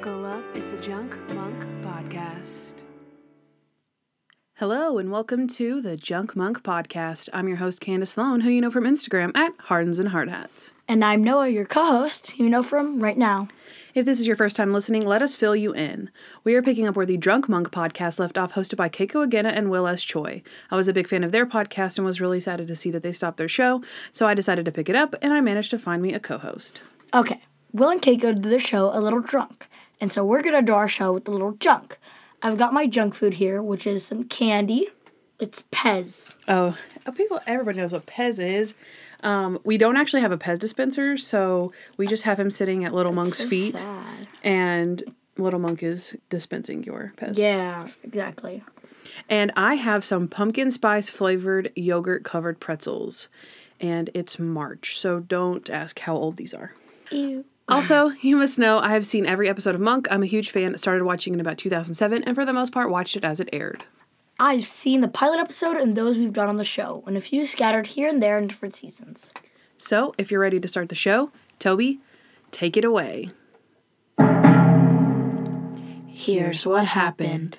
Buckle up is the Junk Monk Podcast. Hello and welcome to the Junk Monk Podcast. I'm your host Candace Sloan, who you know from Instagram at Hardens and Hard Hats. And I'm Noah, your co host, you know from right now. If this is your first time listening, let us fill you in. We are picking up where the Drunk Monk podcast left off, hosted by Keiko Agena and Will S. Choi. I was a big fan of their podcast and was really sad to see that they stopped their show, so I decided to pick it up and I managed to find me a co host. Okay, Will and Keiko did their show a little drunk, and so we're gonna do our show with a little junk. I've got my junk food here, which is some candy. It's Pez. Oh, people, everybody knows what Pez is. Um, we don't actually have a Pez dispenser, so we just have him sitting at Little Monk's so feet, sad. and Little Monk is dispensing your Pez. Yeah, exactly. And I have some pumpkin spice flavored yogurt covered pretzels, and it's March, so don't ask how old these are. Ew. Also, you must know I have seen every episode of Monk. I'm a huge fan. Started watching in about 2007, and for the most part, watched it as it aired. I've seen the pilot episode and those we've done on the show, and a few scattered here and there in different seasons. So, if you're ready to start the show, Toby, take it away. Here's what happened.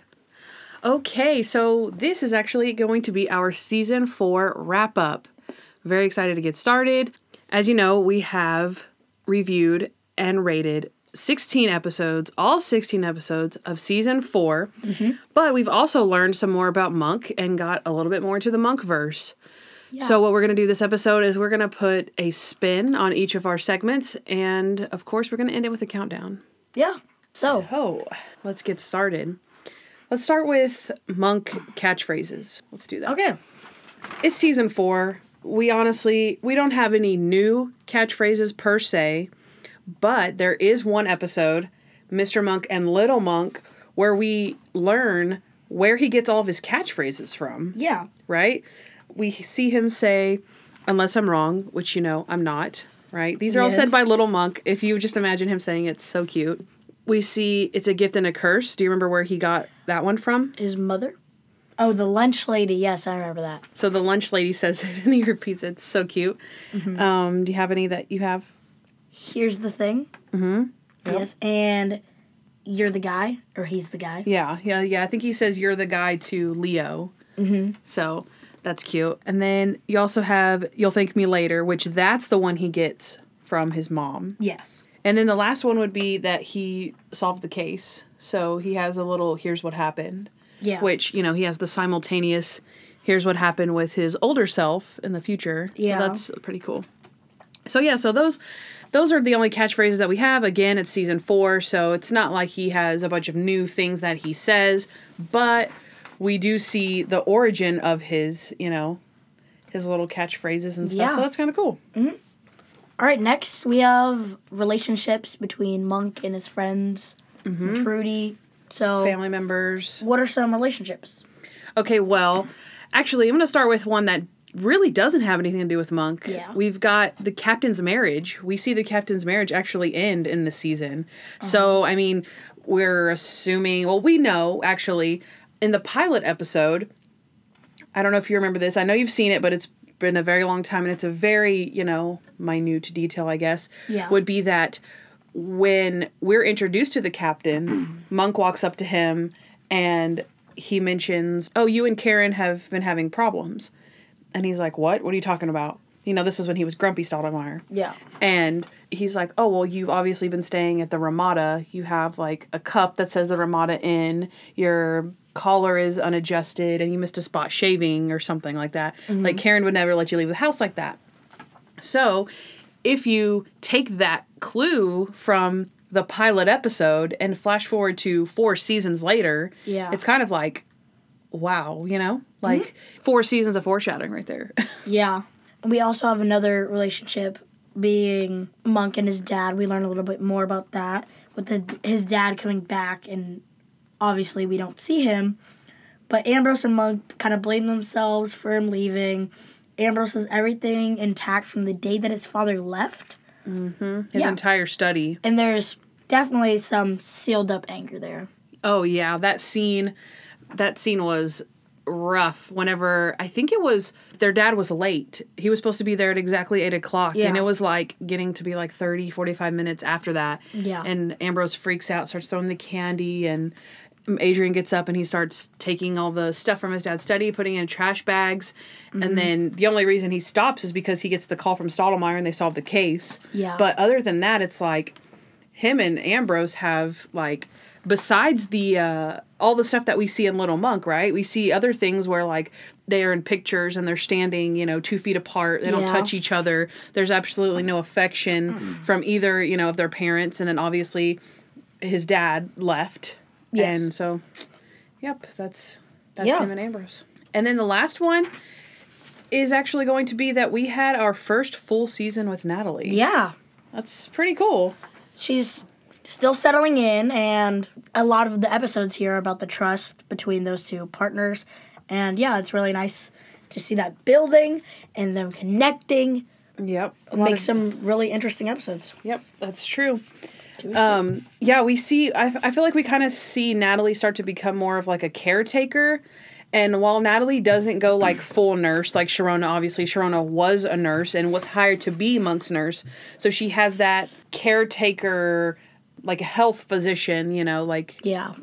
Okay, so this is actually going to be our season four wrap up. Very excited to get started. As you know, we have reviewed and rated 16 episodes, all 16 episodes of season 4 mm-hmm. But we've also learned some more about Monk and got a little bit more into the Monk verse. So, what we're going to do this episode is we're going to put a spin on each of our segments, and of course, we're going to end it with a countdown. Yeah. So, So, let's get started. Let's start with Monk catchphrases. Let's do that. okay. It's season four. We honestly we don't have any new catchphrases per se, but there is one episode, Mr. Monk and Little Monk, where we learn where he gets all of his catchphrases from. Yeah. Right? We see him say, unless I'm wrong, which you know I'm not, right? These are all said by Little Monk. If you just imagine him saying it, it's so cute. We see it's a gift and a curse. Do you remember where he got that one from? His mother? Oh, the lunch lady. Yes, I remember that. So the lunch lady says it and he repeats it. It's so cute. Um, do you have any that you have? Here's the thing. Mm-hmm. Yes. And you're the guy, or he's the guy. Yeah, yeah, yeah. I think he says you're the guy to Leo. Mm-hmm. So that's cute. And then you also have you'll thank me later, which that's the one he gets from his mom. Yes. And then the last one would be that he solved the case. So he has a little here's what happened. Yeah. Which, you know, he has the simultaneous here's what happened with his older self in the future. Yeah. So that's pretty cool. So yeah, so those those are the only catchphrases that we have. Again, it's season 4, so it's not like he has a bunch of new things that he says, but we do see the origin of his, you know, his little catchphrases and stuff. Yeah. So that's kind of cool. Mm-hmm. All right, next we have relationships between Monk and his friends, mm-hmm. Trudy. So, Family members. what are some relationships? Okay, well, actually, I'm going to start with one that really doesn't have anything to do with Monk. Yeah. We've got the captain's marriage. We see the captain's marriage actually end in the season. So, uh-huh. I mean, we're assuming, well, we know actually in the pilot episode, I don't know if you remember this. I know you've seen it, but it's been a very long time and it's a very, you know, minute detail, I guess. Yeah. Would be that when we're introduced to the captain, Monk walks up to him and he mentions, Oh, you and Karen have been having problems. And he's like, What? What are you talking about? You know, this is when he was grumpy Stottlemeyer. Yeah. And he's like, Oh, well, you've obviously been staying at the Ramada. You have like a cup that says the Ramada Inn. Your collar is unadjusted and you missed a spot shaving or something like that. Mm-hmm. Like, Karen would never let you leave the house like that. So, if you take that clue from the pilot episode and flash forward to four seasons later, Yeah. it's kind of like, wow, you know, mm-hmm. like four seasons of foreshadowing right there. Yeah. We also have another relationship being Monk and his dad. We learn a little bit more about that with the, his dad coming back, and obviously we don't see him. But Ambrose and Monk kind of blame themselves for him leaving. Ambrose has everything intact from the day that his father left, mm-hmm. His Yeah. entire study. and there's definitely some sealed up anger there. Oh yeah, that scene that scene was rough whenever I think it was their dad was late. He was supposed to be there at exactly 8 o'clock. And it was like getting to be like 30, 45 minutes after that. Yeah. And Ambrose freaks out, starts throwing the candy, and Adrian gets up and he starts taking all the stuff from his dad's study, putting in trash bags. Mm-hmm. And then the only reason he stops is because he gets the call from Stottlemeyer and they solve the case. Yeah. But other than that, it's like him and Ambrose have like besides the uh all the stuff that we see in Little Monk, right? We see other things where like they are in pictures and they're standing, you know, two feet apart. They don't touch each other. There's absolutely no affection from either, you know, of their parents, and then obviously his dad left. Yes. And so, yep, that's that's Yeah. him and Ambrose. And then the last one is actually going to be that we had our first full season with Natalie. Yeah. That's pretty cool. She's still settling in, and a lot of the episodes here are about the trust between those two partners. And yeah, it's really nice to see that building and them connecting. Yep. Make of- some really interesting episodes. Yep, that's true. Um, yeah, we see. I, I feel like we kind of see Natalie start to become more of like a caretaker. And while Natalie doesn't go like full nurse, like Sharona, obviously Sharona was a nurse and was hired to be Monk's nurse, so she has that caretaker, like a health physician, you know, like Yeah.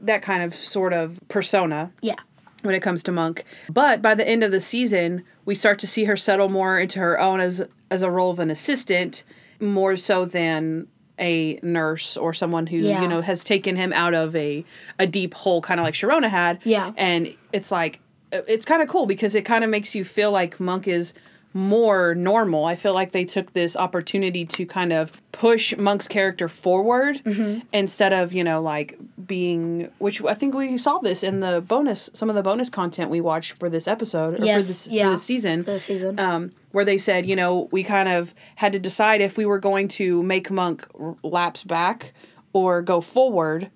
that kind of sort of persona Yeah. when it comes to Monk. But by the end of the season, we start to see her settle more into her own as as a role of an assistant, more so than a nurse or someone who Yeah. you know has taken him out of a a deep hole, kind of like Sharona had. Yeah. and it's like it's kind of cool because it kind of makes you feel like Monk is more normal. I feel like they took this opportunity to kind of push Monk's character forward Mm-hmm. instead of, you know, like being which I think we saw this in the bonus some of the bonus content we watched for this episode or for this yeah. for this season. For the season. Um, where they said, you know, we kind of had to decide if we were going to make Monk lapse back or go forward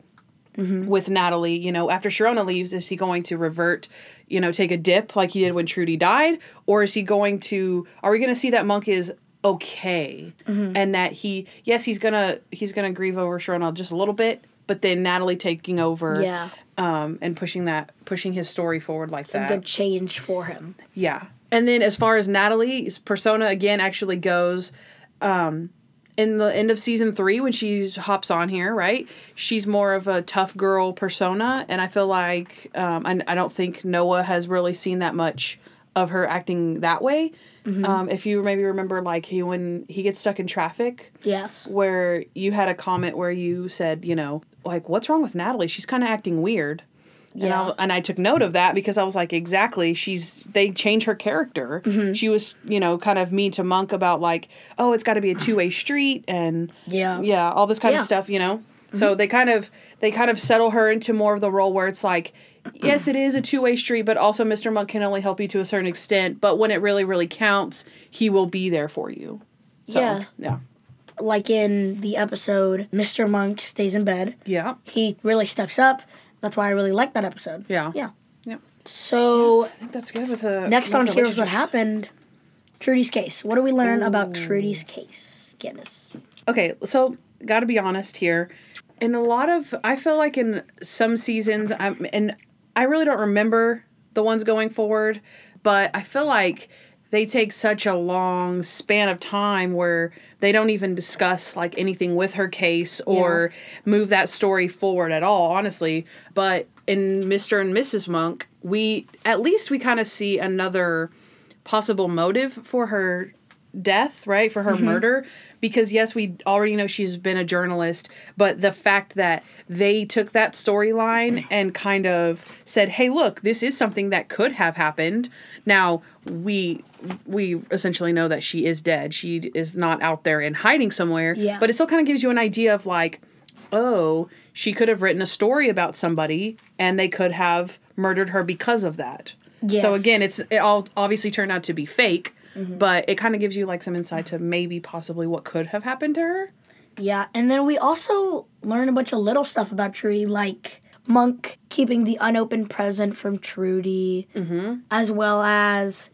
with Natalie. You know, after Sharona leaves, is he going to revert, you know, take a dip like he did when Trudy died? Or is he going to, are we going to see that Monk is okay and that he, yes, he's gonna, he's gonna grieve over Sharona just a little bit, but then Natalie taking over Yeah. um, and pushing that, pushing his story forward like Some that. good change for him. Yeah. And then as far as Natalie's persona again actually goes, um, in the end of season three when she hops on here, right? She's more of a tough girl persona, and I feel like um, I, I don't think Noah has really seen that much of her acting that way. Um, if you maybe remember, like he when he gets stuck in traffic, Yes. where you had a comment where you said, you know, like what's wrong with Natalie? She's kind of acting weird. And, Yeah. I, and I took note of that because I was like, exactly. She's they change her character. Mm-hmm. She was, you know, kind of mean to Monk about like, oh, it's got to be a two way street and Yeah. yeah, all this kind Yeah. Mm-hmm. of stuff. You know. So they kind of they kind of settle her into more of the role where it's like, yes, it is a two way street, but also Mr. Monk can only help you to a certain extent. But when it really really counts, he will be there for you. So, Yeah. Yeah. Like in the episode, Mr. Monk stays in bed. Yeah. He really steps up. That's why I really like that episode. Yeah. Yeah. Yep. So I think that's good with the next on Here's What. Happened, Trudy's case. What do we learn about Trudy's case? Guinness. Okay, so got to be honest here. In a lot of, I feel like in some seasons, I'm, and I really don't remember the ones going forward, but I feel like they take such a long span of time where they don't even discuss like anything with her case or move that story forward at all, honestly. But in Mr. and Mrs. Monk, we at least we kind of see another possible motive for her death, right? For her mm-hmm. murder. Because, yes, we already know she's been a journalist, but the fact that they took that storyline and kind of said, hey, look, this is something that could have happened. Now, we we essentially know that she is dead. She is not out there and hiding somewhere. Yeah. But it still kind of gives you an idea of like, oh, she could have written a story about somebody and they could have murdered her because of that. So again, it's it all obviously turned out to be fake, mm-hmm. but it kind of gives you like some insight to maybe possibly what could have happened to her. Yeah, and then we also learn a bunch of little stuff about Trudy, like Monk keeping the unopened present from Trudy, mm-hmm. as well as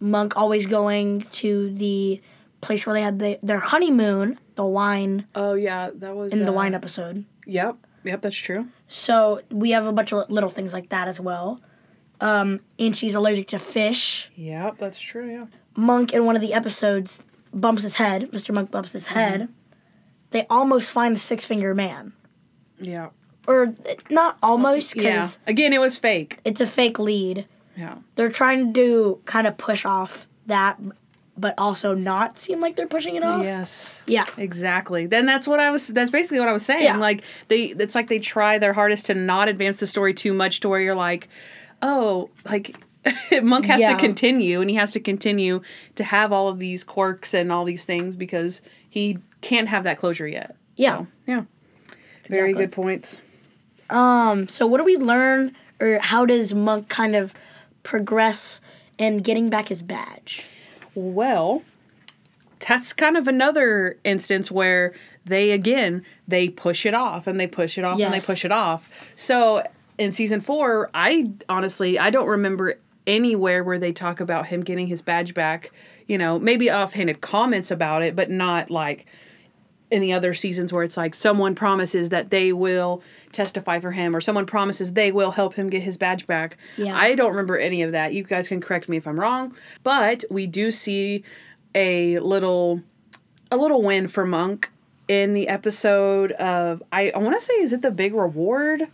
Monk always going to the place where they had the, their honeymoon, the wine Oh yeah, that was in the wine episode. Yep, yep, that's true. So we have a bunch of little things like that as well. Um, and she's allergic to fish. Yep, that's true. Yeah. Monk in one of the episodes bumps his head. Mr. Monk bumps his head. They almost find the six finger man. Yeah. Or uh, not almost, because Yeah. Again, it was fake. it's a fake lead. Yeah. They're trying to do kind of push off that, but also not seem like they're pushing it off. Yes. Yeah. Exactly. Then that's what I was. That's basically what I was saying. Yeah. Like they, it's like they try their hardest to not advance the story too much to where you're like, oh, like Monk has Yeah. to continue, and he has to continue to have all of these quirks and all these things because he can't have that closure yet. Yeah. So, yeah. Very good points. Um, so what do we learn, or how does Monk kind of progress and getting back his badge? Well, that's kind of another instance where they again they push it off and they push it off and they push it off. So in season four, I honestly I don't remember anywhere where they talk about him getting his badge back. You know, maybe offhanded comments about it, but not like in the other seasons where it's like someone promises that they will testify for him or someone promises they will help him get his badge back. Yeah. I don't remember any of that. You guys can correct me if I'm wrong, but we do see a little a little win for Monk in the episode of I, I want to say is it the big reward?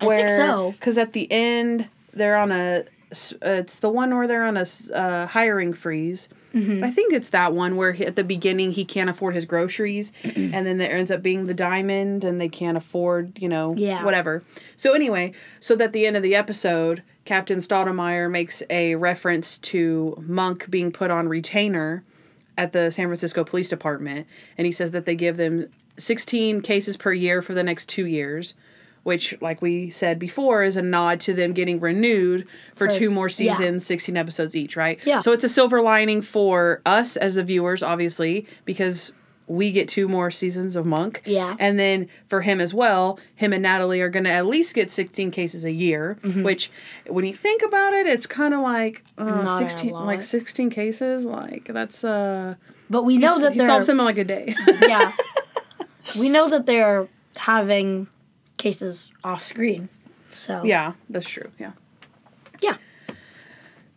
I think so. Because at the end they're on a it's the one where they're on a uh, hiring freeze. Mm-hmm. I think it's that one where he, at the beginning he can't afford his groceries, and then there ends up being the diamond, and they can't afford you know Yeah. whatever. So anyway, so that at the end of the episode, Captain Stottlemeyer makes a reference to Monk being put on retainer at the San Francisco Police Department, and he says that they give them 16 cases per year for the next two years, which, like we said before, is a nod to them getting renewed for, For- two more yeah. seasons, 16 episodes each, right? Yeah. So it's a silver lining for us as the viewers, obviously, because we get two more seasons of Monk. Yeah. And then for him as well, him and Natalie are going to at least get 16 cases a year, Mm-hmm. which when you think about it, it's kind of like uh, 16 like 16 cases, like that's uh But we know that he solves them in like a day. yeah. we know that they're having cases off screen. So yeah, that's true. Yeah. yeah.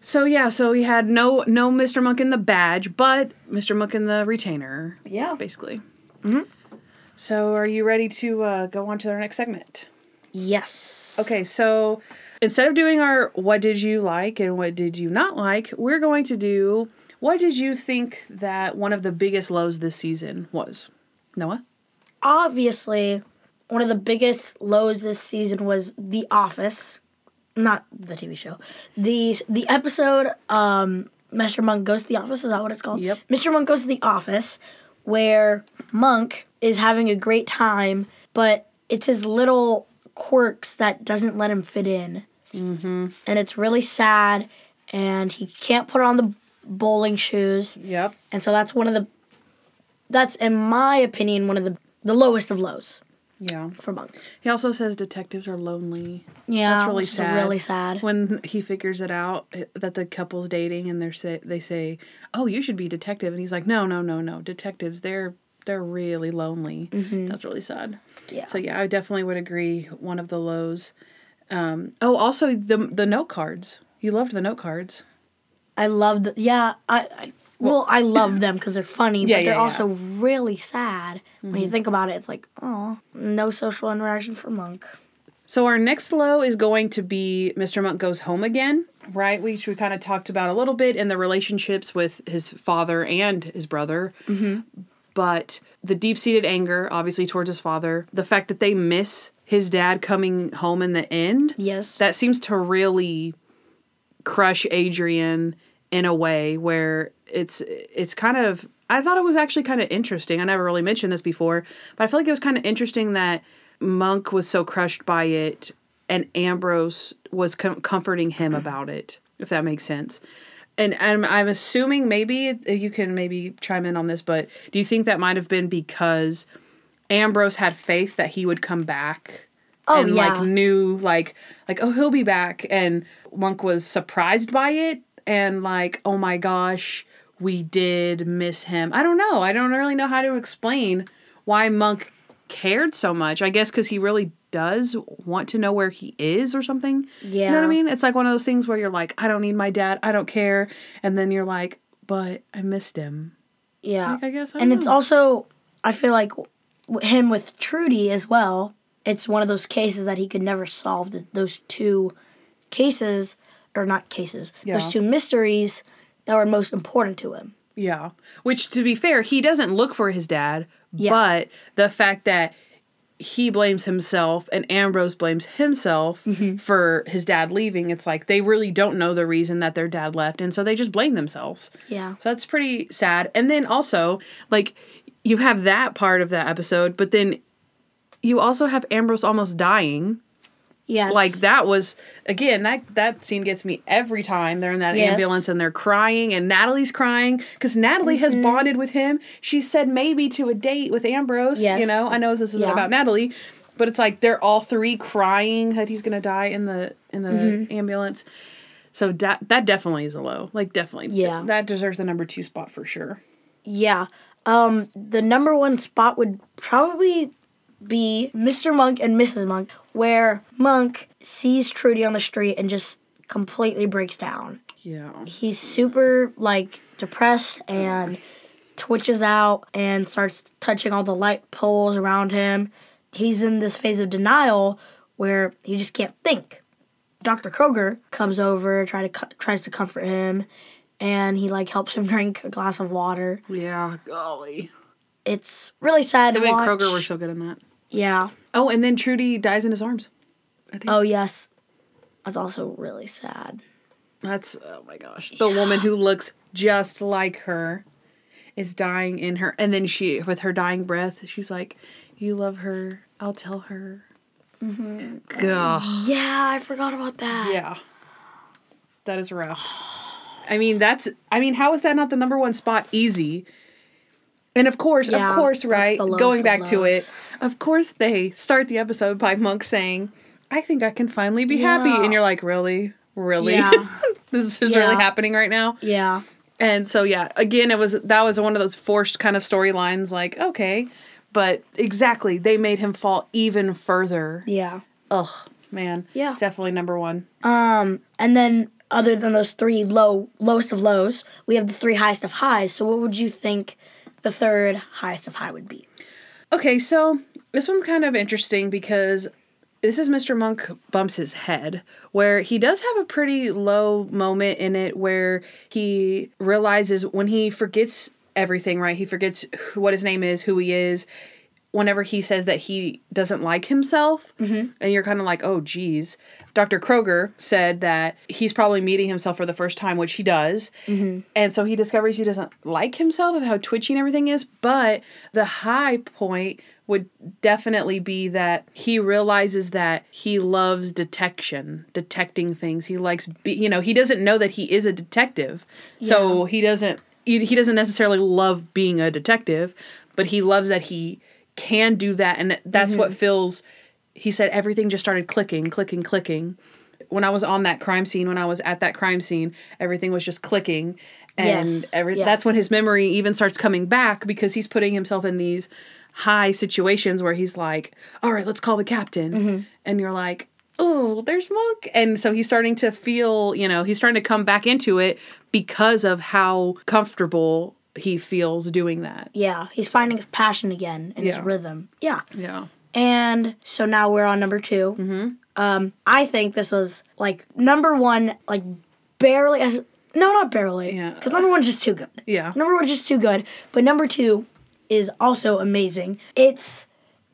So yeah, so we had no no Mr. Monk in the badge, but Mr. Monk in the retainer, Yeah. basically. Mm-hmm. So are you ready to uh, go on to our next segment? Yes. Okay, so instead of doing our what did you like and what did you not like, we're going to do what did you think that one of the biggest lows this season was? Noah? Obviously, one of the biggest lows this season was The Office, not the TV show. The the episode um Mr. Monk goes to the office, is that what it's called? Yep. Mr. Monk goes to the office where Monk is having a great time, but it's his little quirks that doesn't let him fit in. Mm-hmm. And it's really sad, and he can't put on the bowling shoes. Yep. And so that's one of the that's in my opinion one of the the lowest of lows Yeah. for Monk. He also says detectives are lonely. Yeah, That's really sad. Really sad. When he figures it out that the couple's dating and they're say they say, "Oh, you should be a detective." And he's like, "No, no, no, no. Detectives, they're they're really lonely." That's really sad. Yeah. So yeah, I definitely would agree one of the lows. Um, oh, also the the note cards. You loved the note cards. I loved. the yeah. I, I well, I love them because they're funny, Yeah, but they're yeah. also really sad. When you mm-hmm. think about it, it's like, oh, no social interaction for Monk. So our next low is going to be Mr. Monk goes home again, right? Which we kind of talked about a little bit in the relationships with his father and his brother. Mm-hmm. But the deep seated anger, obviously, towards his father, the fact that they miss his dad coming home in the end, Yes. that seems to really crush Adrian in a way where it's it's kind of I thought it was actually kind of interesting. I never really mentioned this before, but I feel like it was kind of interesting that Monk was so crushed by it and Ambrose was com- comforting him about it, if that makes sense. And I'm, I'm assuming maybe you can maybe chime in on this, but do you think that might have been because Ambrose had faith that he would come back Oh, and yeah. like knew like like oh he'll be back and Monk was surprised by it and like oh my gosh we did miss him. I don't know. I don't really know how to explain why Monk cared so much. I guess because he really does want to know where he is or something. Yeah. You know what I mean? It's like one of those things where you're like, I don't need my dad. I don't care. And then you're like, but I missed him. Yeah. Like, I guess. I and it's also, I feel like him with Trudy as well. It's one of those cases that he could never solve. Those two cases, or not cases, Yeah. those two mysteries that were most important to him. Yeah. Which, to be fair, he doesn't look for his dad, Yeah. but the fact that he blames himself and Ambrose blames himself Mm-hmm. for his dad leaving, it's like they really don't know the reason that their dad left. And so they just blame themselves. Yeah. So that's pretty sad. And then also, like, you have that part of that episode, but then you also have Ambrose almost dying. Yes. Like that was again that that scene gets me every time they're in that Yes. ambulance and they're crying and Natalie's crying because Natalie has Mm-hmm. bonded with him. She said maybe to a date with Ambrose. Yes. You know, I know this isn't Yeah. about Natalie, but it's like they're all three crying that he's gonna die in the in the Mm-hmm. ambulance. So that that definitely is a low. Like definitely. Yeah. That deserves the number two spot for sure. Yeah. Um, the number one spot would probably be Mr. Monk and Mrs. Monk, where Monk sees Trudy on the street and just completely breaks down. Yeah. He's super like depressed and twitches out and starts touching all the light poles around him. He's in this phase of denial where he just can't think. Dr. Kroger comes over, try to tries to comfort him, and he like helps him drink a glass of water. Yeah. Golly. It's really sad Him and. Kroger were so good in that. Yeah. Oh, and then Trudy dies in his arms. I think. Oh yes. That's also really sad. That's oh my gosh. The woman who looks just like her is dying in her and then she with her dying breath, she's like, You love her, I'll tell her. Mm-hmm. Yeah, I forgot about that. Yeah. That is rough. I mean, that's I mean, how is that not the number one spot? Easy. And of course, Yeah, of course, right? Going back to it, of course they start the episode by Monk saying, I think I can finally be happy. And you're like, Really? Really? Yeah. this is really happening right now? Yeah. And so yeah, again, it was that was one of those forced kind of storylines. Like okay, but exactly, they made him fall even further. Yeah. Ugh, man. Yeah. definitely number one. Um, and then other than those three low lowest of lows, we have the three highest of highs. So what would you think the third highest of high would be? Okay, so this one's kind of interesting because this is Mr. Monk bumps his head, where he does have a pretty low moment in it where he realizes when he forgets everything, right? He forgets what his name is, who he is. Whenever he says that he doesn't like himself, mm-hmm. and you're kind of like, oh, geez. Dr. Kroger said that he's probably meeting himself for the first time, which he does. Mm-hmm. And so he discovers he doesn't like himself of how twitchy and everything is. But the high point would definitely be that he realizes that he loves detection, detecting things. He likes, be, you know, he doesn't know that he is a detective. So he doesn't, he doesn't necessarily love being a detective, but he loves that he can do that. And that's what fills, he said everything just started clicking, clicking, clicking when I was on that crime scene, when I was at that crime scene, everything was just clicking. And Yes, every yeah. that's when his memory even starts coming back because he's putting himself in these high situations where he's like, All right, let's call the captain. Mm-hmm. And you're like, Oh, there's Monk. And so he's starting to feel, you know, he's starting to come back into it because of how comfortable he feels doing that. Yeah, he's finding his passion again and Yeah. his rhythm. Yeah. Yeah. And so now we're on number 2 Mm-hmm. Um, I think this was like number one, like barely as no, not barely. Yeah. Because number one's just too good. Yeah. Number one's just too good. But number two is also amazing. It's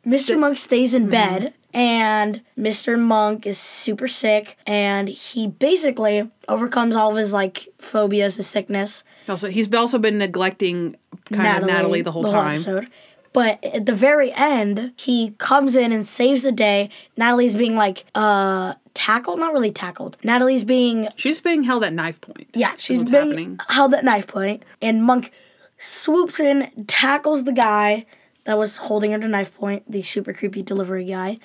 Mr. Monk stays Mm-hmm. in bed and Mr. Monk is super sick and he basically overcomes all of his like phobias, his sickness. Also, he's also been neglecting kind of Natalie the whole time. episode. But at the very end, he comes in and saves the day. Natalie's being like uh tackled, not really tackled. Natalie's being She's being held at knife point. yeah, she's being happening. held at knife point, and Monk swoops in, tackles the guy that was holding her to knife point, the super creepy delivery guy,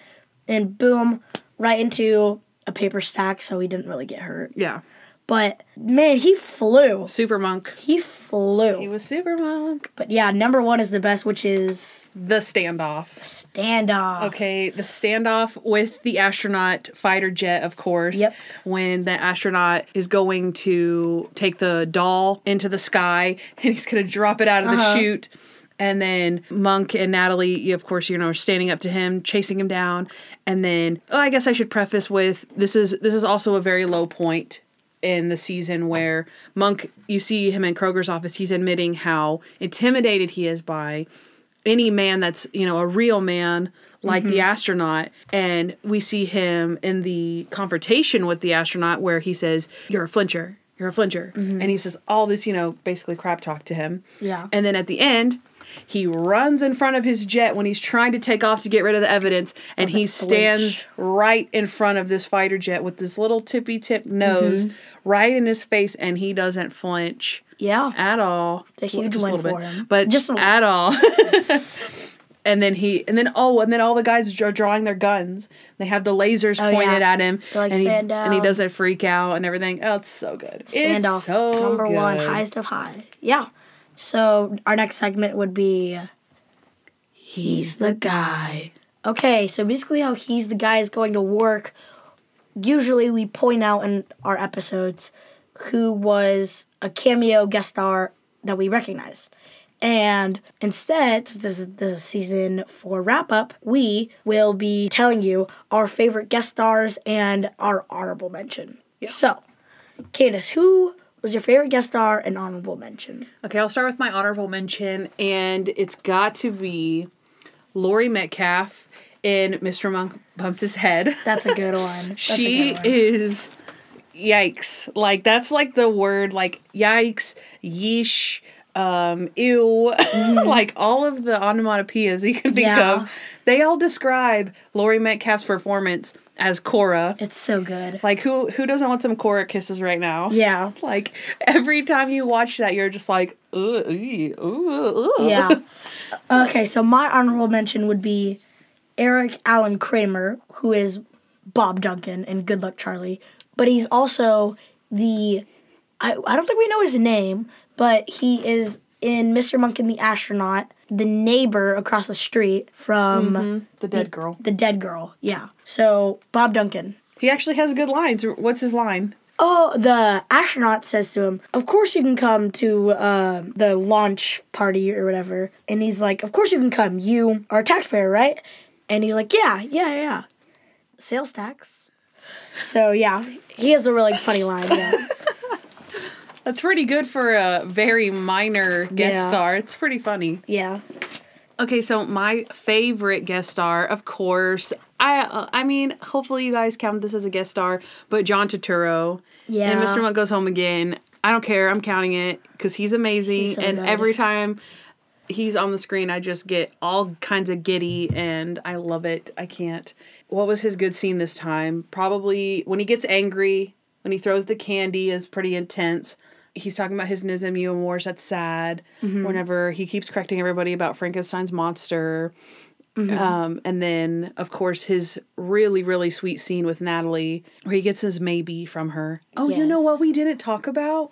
and boom, right into a paper stack, so he didn't really get hurt. Yeah. But man, he flew. Super Monk. He flew. He was Super Monk. but yeah, number one is the best, which is The standoff. standoff. Okay, the standoff with the astronaut fighter jet, of course. Yep. When the astronaut is going to take the doll into the sky and he's going to drop it out of the Uh-huh. chute. And then Monk and Natalie, of course, you know, are standing up to him, chasing him down. And then, oh, I guess I should preface with this is this is also a very low point in the season where Monk, you see him in Kroger's office, he's admitting how intimidated he is by any man that's, you know, a real man like the mm-hmm. astronaut. And we see him in the confrontation with the astronaut where he says, You're a flincher. You're a flincher. Mm-hmm. And he says all this, you know, basically crap talk to him. Yeah. And then at the end, he runs in front of his jet when he's trying to take off to get rid of the evidence, and he stands flinch. right in front of this fighter jet with this little tippy tip nose mm-hmm. right in his face, and he doesn't flinch Yeah. at all. It's a huge Just win for him. but Just at all. and then he, and then oh, and then all the guys are drawing their guns. They have the lasers Oh, pointed yeah. at him, like, and, he, "Stand and he doesn't freak out and everything. Oh, it's so good. Standoff. It's so number one, highest of high. Yeah. So our next segment would be He's the guy. Okay, so basically how he's the guy is going to work. Usually we point out in our episodes who was a cameo guest star that we recognize. And instead, since this is the season four wrap up, we will be telling you our favorite guest stars and our honorable mention. Yeah. So, Candace, who was your favorite guest star and honorable mention? Okay, I'll start with my honorable mention, and it's got to be Laurie Metcalf in Mr. Monk Bumps His Head. That's a good one. That's she good one. is yikes. Like that's like the word like yikes, yeesh, um, ew, like all of the onomatopoeias you can think Yeah. of. They all describe Laurie Metcalf's performance as Cora. It's so good. Like who who doesn't want some Cora kisses right now? Yeah. Like every time you watch that, you're just like, ooh, ooh, ooh, ooh. Yeah. okay, so my honorable mention would be Eric Allen Kramer, who is Bob Duncan in Good Luck Charlie, but he's also the I, I don't think we know his name, but he is in Mr. Monk and the Astronaut, the neighbor across the street from The dead girl. the dead girl. Yeah. So Bob Duncan. He actually has good lines. What's his line? Oh, the astronaut says to him, "Of course you can come to uh, the launch party or whatever." And he's like, "Of course you can come. You are a taxpayer, right?" And he's like, "Yeah, yeah, yeah. Sales tax." So yeah, he has a really funny line. Yeah, That's pretty good for a very minor guest Yeah. star. It's pretty funny. yeah. Okay, so my favorite guest star, of course, I uh, I mean, hopefully you guys count this as a guest star, but John Turturro Yeah. and Mr. Monk Goes Home Again. I don't care. I'm counting it because he's amazing, He's so and good. every time he's on the screen, I just get all kinds of giddy, and I love it. I can't. What was his good scene this time? Probably when he gets angry, when he throws the candy is pretty intense. He's talking about his Nizam Wars. That's sad. Mm-hmm. Whenever he keeps correcting everybody about Frankenstein's monster. Mm-hmm. Um, and then, of course, his really, really sweet scene with Natalie, where he gets his maybe from her. Oh, you know what we didn't talk about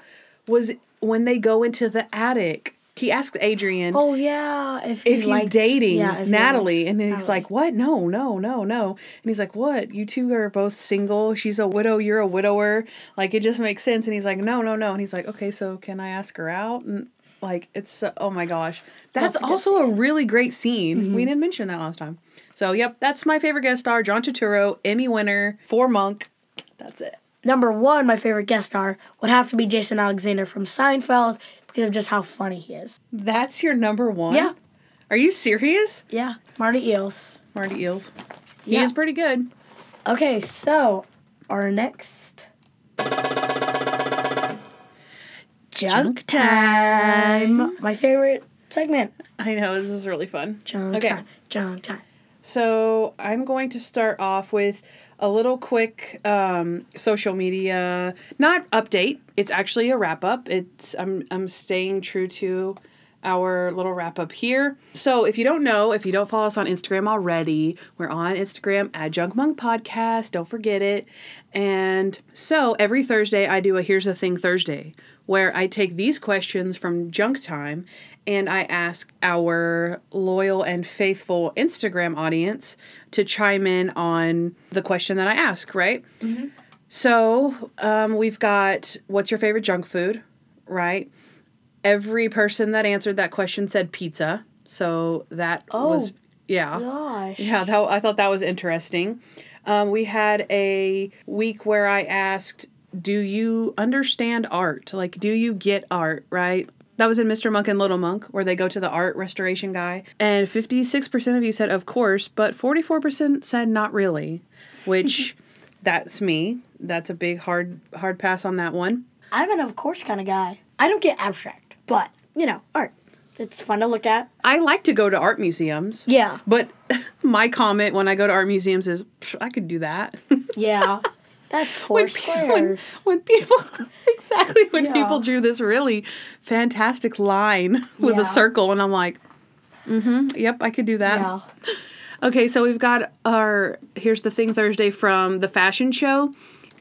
was when they go into the attic. He asked Adrian Oh yeah, if he if he's likes- dating yeah, if Natalie, and then he's Natalie. like, "What? No, no, no, no." And he's like, "What? You two are both single. She's a widow. You're a widower. Like it just makes sense." And he's like, "No, no, no." And he's like, "Okay, so can I ask her out?" And like it's so, oh my gosh, that's, That's a also a. Mm-hmm. really great scene. We didn't mention that last time. So yep, that's my favorite guest star, John Turturro, Emmy winner for Monk. That's it. Number one, my favorite guest star would have to be Jason Alexander from Seinfeld because of just how funny he is. That's your number one. Yeah. Are you serious, Yeah, Marty Eels. Marty Eels? He Yeah. is pretty good. Okay, so our next junk time. My favorite segment. I know this is really fun. Junk Okay. time. Junk time. So I'm going to start off with a little quick um, social media, not update. It's actually a wrap up. It's I'm I'm staying true to our little wrap up here. So, if you don't know, if you don't follow us on Instagram already, we're on Instagram at Junk Monk Podcast. Don't forget it. And so, every Thursday, I do a Here's the Thing Thursday where I take these questions from Junk Time and I ask our loyal and faithful Instagram audience to chime in on the question that I ask, right? So, um, we've got what's your favorite junk food, right? Every person that answered that question said pizza. So that was Oh, yeah. Gosh. Yeah, that, I thought that was interesting. Um, we had a week where I asked, "Do you understand art? Like, do you get art?" Right. That was in Mr. Monk and Little Monk, where they go to the art restoration guy, and fifty-six percent of you said, "Of course," but forty-four percent said, "Not really," which that's me. That's a big hard hard pass on that one. I'm an of course kind of guy. I don't get abstract, but you know, art. It's fun to look at. I like to go to art museums. Yeah. But my comment when I go to art museums is, I could do that. Yeah. That's four when, squares. when, when people exactly when Yeah. people drew this really fantastic line with Yeah. a circle and i'm like mm-hmm yep i could do that yeah. okay so we've got our here's the thing thursday from the fashion show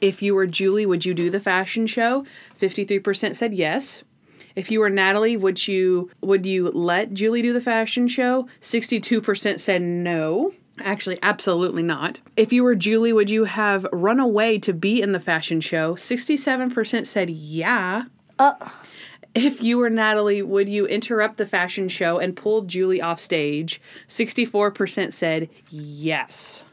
if you were julie would you do the fashion show 53% said yes if you were natalie would you would you let julie do the fashion show 62% said no Actually, absolutely not. If you were Julie, would you have run away to be in the fashion show? 67% said yeah. Uh, If you were Natalie, would you interrupt the fashion show and pull Julie off stage? 64% said yes,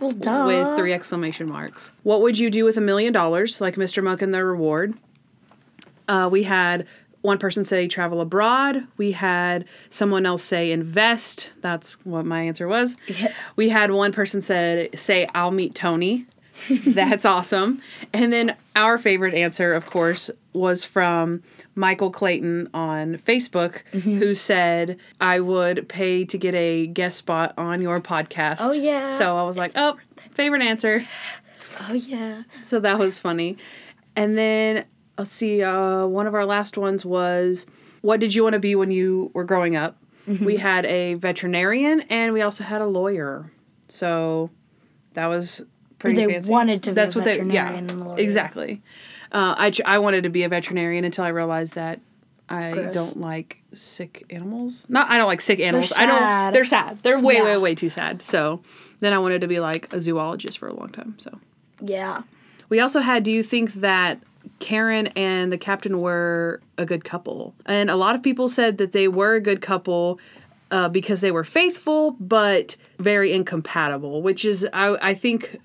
well, duh. with three exclamation marks. What would you do with a million dollars, like Mr. Monk and the reward? Uh, we had one person say travel abroad. We had someone else say invest. That's what my answer was. We had one person said say I'll meet Tony. That's awesome. And then our favorite answer, of course, was from Michael Clayton on Facebook, mm-hmm. who said, I would pay to get a guest spot on your podcast. Oh, yeah. So I was like, oh, favorite answer. Oh yeah. So that was funny. And then let's see, uh, one of our last ones was what did you want to be when you were growing up? Mm-hmm. We had a veterinarian and we also had a lawyer. So that was pretty They fancy. wanted to be That's a what they veterinarian yeah, and a lawyer. exactly. Uh, I I wanted to be a veterinarian until I realized that I Gross. don't like sick animals. Not I don't like sick animals. I don't. They're sad. They're way Yeah. way way too sad. So then I wanted to be like a zoologist for a long time. So Yeah. we also had do you think that Karen and the captain were a good couple? And a lot of people said that they were a good couple uh, because they were faithful but very incompatible, which is, I, I think,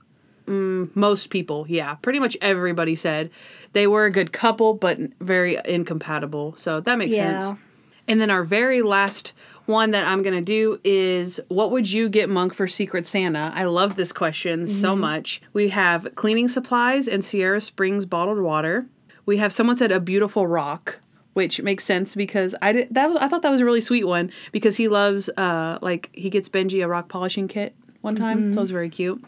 mm, most people, yeah, pretty much everybody said they were a good couple but very incompatible. So that makes Yeah. sense. And then our very last one that I'm going to do is what would you get Monk for Secret Santa? I love this question so much. We have cleaning supplies and Sierra Springs bottled water. We have someone said a beautiful rock, which makes sense because I did, that was, I thought that was a really sweet one because he loves uh like he gets Benji a rock polishing kit one time. So it was very cute.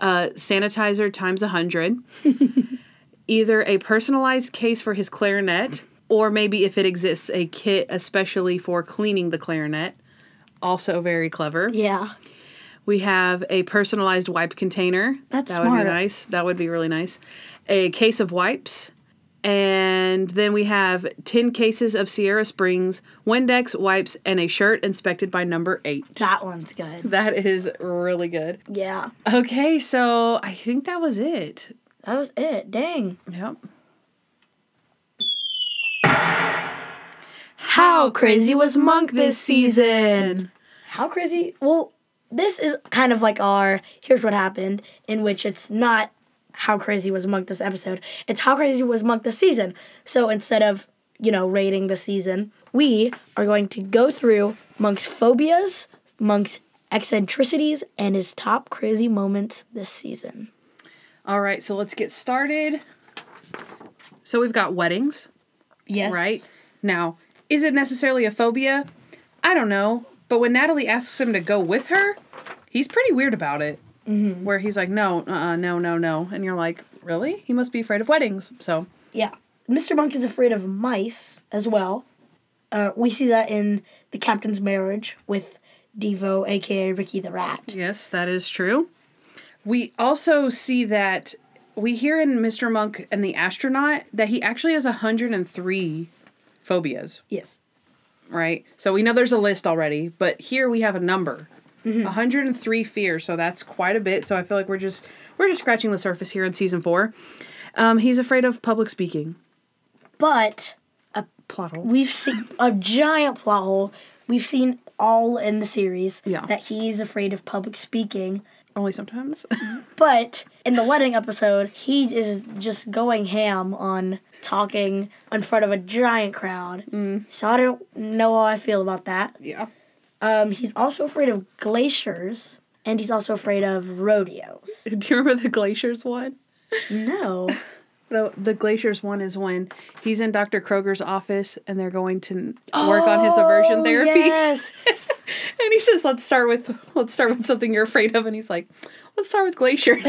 Uh sanitizer times a 100 either a personalized case for his clarinet, or maybe if it exists, a kit especially for cleaning the clarinet. Also very clever. Yeah. We have a personalized wipe container. That's that would smart. be nice. That would be really nice. A case of wipes. And then we have 10 cases of Sierra Springs, Windex wipes, and a shirt inspected by number eight. That one's good. That is really good. Yeah. Okay, so I think that was it. That was it. Dang. Yep. How crazy was Monk this season? How crazy? Well, this is kind of like our here's what happened, in which it's not how crazy was Monk this episode. It's how crazy was Monk this season. So instead of, you know, rating the season, we are going to go through Monk's phobias, Monk's eccentricities, and his top crazy moments this season. All right, so let's get started. So we've got weddings, Yes. right? Now, is it necessarily a phobia? I don't know. But when Natalie asks him to go with her, he's pretty weird about it. Mm-hmm. Where he's like, no, uh, uh no, no, no, and you're like, really? He must be afraid of weddings. So Yeah. Mr. Monk is afraid of mice as well. Uh, we see that in the captain's marriage with Devo, aka Ricky the Rat. Yes, that is true. We also see that we hear in Mr. Monk and the astronaut that he actually has 103 phobias, Yes. right? So we know there's a list already, but here we have a number. 103 fears, so that's quite a bit. So I feel like we're just we're just scratching the surface here in season 4. Um, he's afraid of public speaking. But a Plot hole. we've seen a giant plot hole. We've seen all in the series Yeah. that he's afraid of public speaking. Only sometimes. But in the wedding episode, he is just going ham on talking in front of a giant crowd. So I don't know how I feel about that. yeah. Um, he's also afraid of glaciers, and he's also afraid of rodeos. Do you remember the glaciers one? No. The the glaciers one is when he's in Dr. Kroger's office and they're going to work on his aversion Oh, therapy. Yes. And he says, "Let's start with let's start with something you're afraid of." And he's like, "Let's start with glaciers."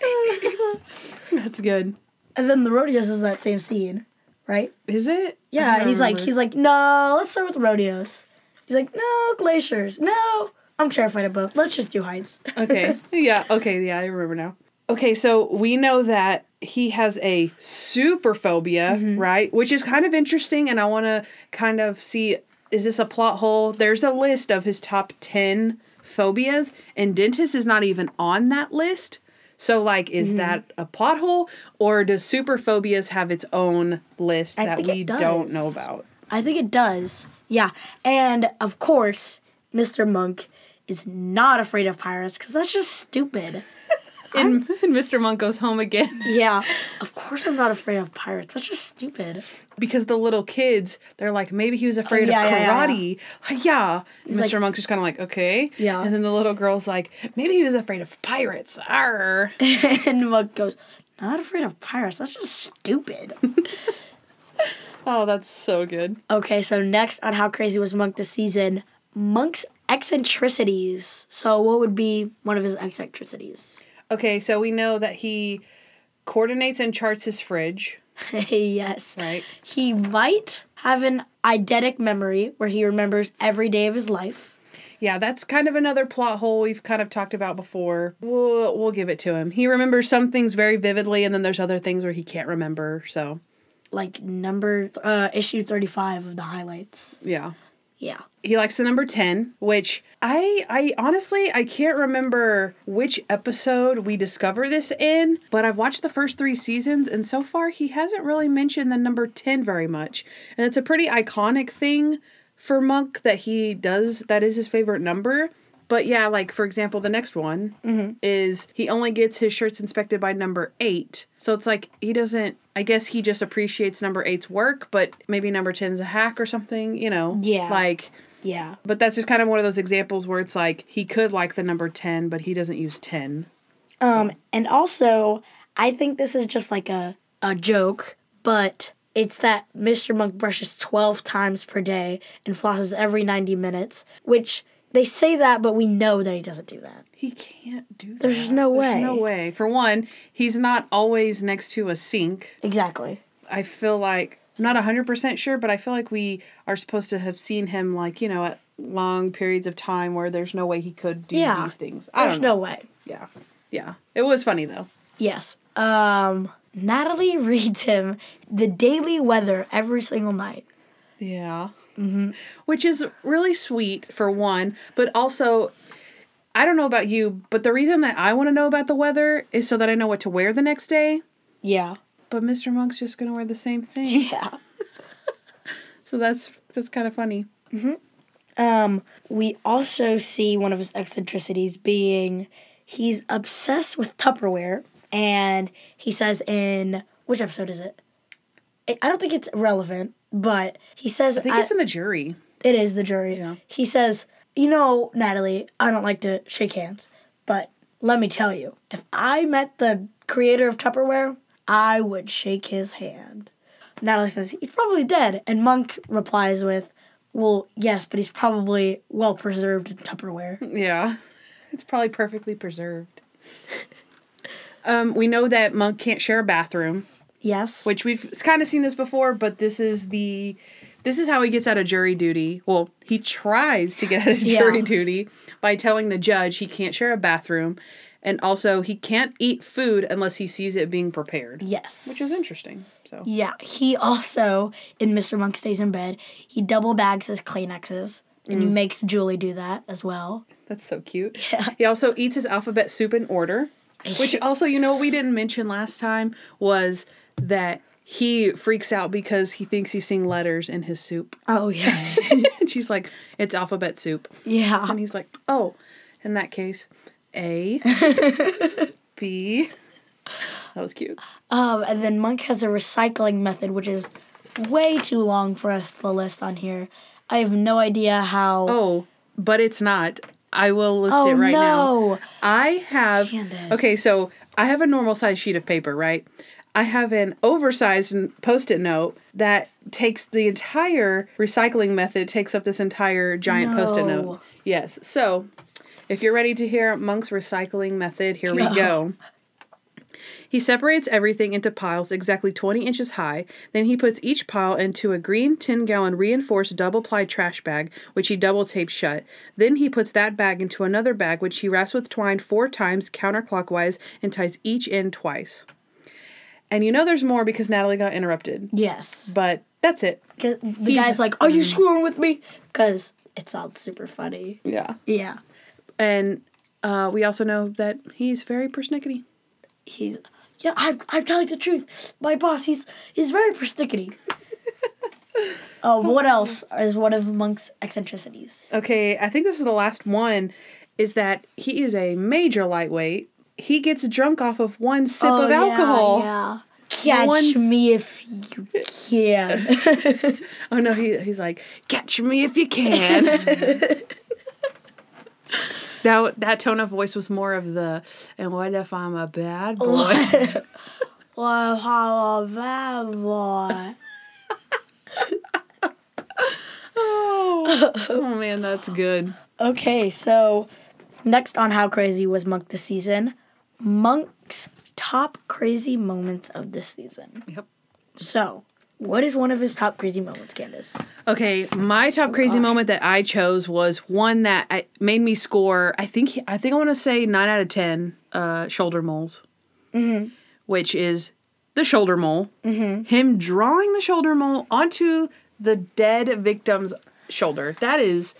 That's good. and then the rodeos is that same scene, right? Is it? Yeah, and he's like, he's like, no, let's start with rodeos. He's like, no, glaciers. No, I'm terrified of both. Let's just do heights. okay. Yeah. Okay. Yeah, I remember now. Okay, so we know that he has a super phobia, mm-hmm. right? Which is kind of interesting, and I want to kind of see is this a plot hole? There's a list of his top 10 phobias, and dentist is not even on that list. So, like, is mm-hmm. that a plot hole, or does super phobias have its own list I that we don't know about? I think it does. Yeah, and of course, Mr. Monk is not afraid of pirates because that's just stupid. And, and Mr. Monk goes home again. Yeah, of course I'm not afraid of pirates. That's just stupid. because the little kids, they're like, maybe he was oh, afraid yeah, of yeah, yeah, karate. Yeah. Mr. like- Monk's just kind of like, okay. Yeah. And then the little girl's like, maybe he was afraid of pirates. Arr. and Monk goes, not afraid of pirates. That's just stupid. oh, that's so good. Okay, so next on How Crazy Was Monk this season, Monk's eccentricities. So, what would be one of his eccentricities? Okay, so we know that he coordinates and charts his fridge, yes. right? He might have an eidetic memory where he remembers every day of his life. Yeah, that's kind of another plot hole we've kind of talked about before. We'll we'll give it to him. He remembers some things very vividly, and then there's other things where he can't remember. So Like number uh issue 35 of the highlights. yeah. Yeah. he likes the number 10 which i i honestly i can't remember which episode we discover this in but i've watched the first three seasons and so far he hasn't really mentioned the number 10 very much and it's a pretty iconic thing for monk that he does that is his favorite number but yeah like for example the next one is he only gets his shirts inspected by number eight so it's like he doesn't i guess he just appreciates number eight's work but maybe number 10's a hack or something you know Yeah. like Yeah. but that's just kind of one of those examples where it's like he could like the number 10, but he doesn't use 10. Um and also, I think this is just like a a joke, but it's that Mr. Monk brushes 12 times per day and flosses every 90 minutes, which they say that, but we know that he doesn't do that. He can't do that. There's no way. There's no way. For one, he's not always next to a sink. Exactly. I feel like, I'm not 100% sure, but I feel like we are supposed to have seen him, like, you know, at long periods of time where there's no way he could do Yeah. these things. I There's don't know. no way. Yeah. Yeah. It was funny, though. Yes. Um Natalie reads him the daily weather every single night. Yeah. Mm-hmm. Which is really sweet for one, but also, I don't know about you, but the reason that I want to know about the weather is so that I know what to wear the next day. Yeah. But Mr. Monk's just gonna wear the same thing, Yeah. so that's that's kind of funny. Um, we also see one of his eccentricities being he's obsessed with Tupperware, and he says in which episode is it? I don't think it's relevant, but he says I think it's in the jury. it is the jury. Yeah. He says, "You know, Natalie, I don't like to shake hands, but let me tell you, if I met the creator of Tupperware, I would shake his hand." Natalie says, "He's probably dead," and Monk replies with, "Well, yes, but he's probably well preserved in Tupperware." Yeah, it's probably perfectly preserved. Um, we know that Monk can't share a bathroom. Yes. which we've kind of seen this before, but this is the this is how he gets out of jury duty. Well, he tries to get out of Yeah. jury duty by telling the judge he can't share a bathroom and also he can't eat food unless he sees it being prepared. yes. Which is interesting. So Yeah, he also in Mr. Monk stays in bed. He double bags his Kleenexes, and Mm. he makes Julie do that as well. that's so cute. Yeah. He also eats his alphabet soup in order. Which also, you know, what we didn't mention last time was that he freaks out because he thinks he's seeing letters in his soup. Oh yeah, and she's like, it's alphabet soup. yeah. And he's like, oh, in that case, A, B. That was cute. Um, and then Monk has a recycling method, which is way too long for us to list on here. I have no idea how. Oh, but it's not. I will list Oh, it right no. now. I have. Candace. Okay, so I have a normal size sheet of paper, right? I have an oversized post it note that takes the entire recycling method, takes up this entire giant post it note. Yes. So if you're ready to hear Monk's recycling method, here we Go. go. He separates everything into piles exactly 20 inches high. Then he puts each pile into a green 10 gallon reinforced double ply trash bag, which he double tapes shut. Then he puts that bag into another bag, which he wraps with twine four times counterclockwise and ties each end twice. And you know there's more because Natalie got interrupted. Yes. But that's it. 'Cause the He's- guy's like, "Are you screwing with me?" Because it sounds super funny. Yeah. Yeah. And uh, we also know that he's very persnickety. He's yeah. I'm I'm telling the truth. My boss, he's he's very persnickety. Oh, what else is one of Monk's eccentricities? Okay, I think this is the last one. Is that he is a major lightweight. He gets drunk off of one sip Oh, of alcohol. Yeah. Catch Once- me if you can. Oh no, he he's like, catch me if you can. that that tone of voice was more of the, and what if I'm a bad boy? well, how a bad boy. oh, oh man, that's good. Okay, so next on How Crazy Was Monk this season, Monk's top crazy moments of this season. Yep. So, what is one of his top crazy moments, Candace? Okay, my top crazy moment that I chose was one that I, made me score. I think I think I want to say nine out of ten. Uh, shoulder moles, mm-hmm. which is the shoulder mole. Mm-hmm. Him drawing the shoulder mole onto the dead victim's shoulder. That is.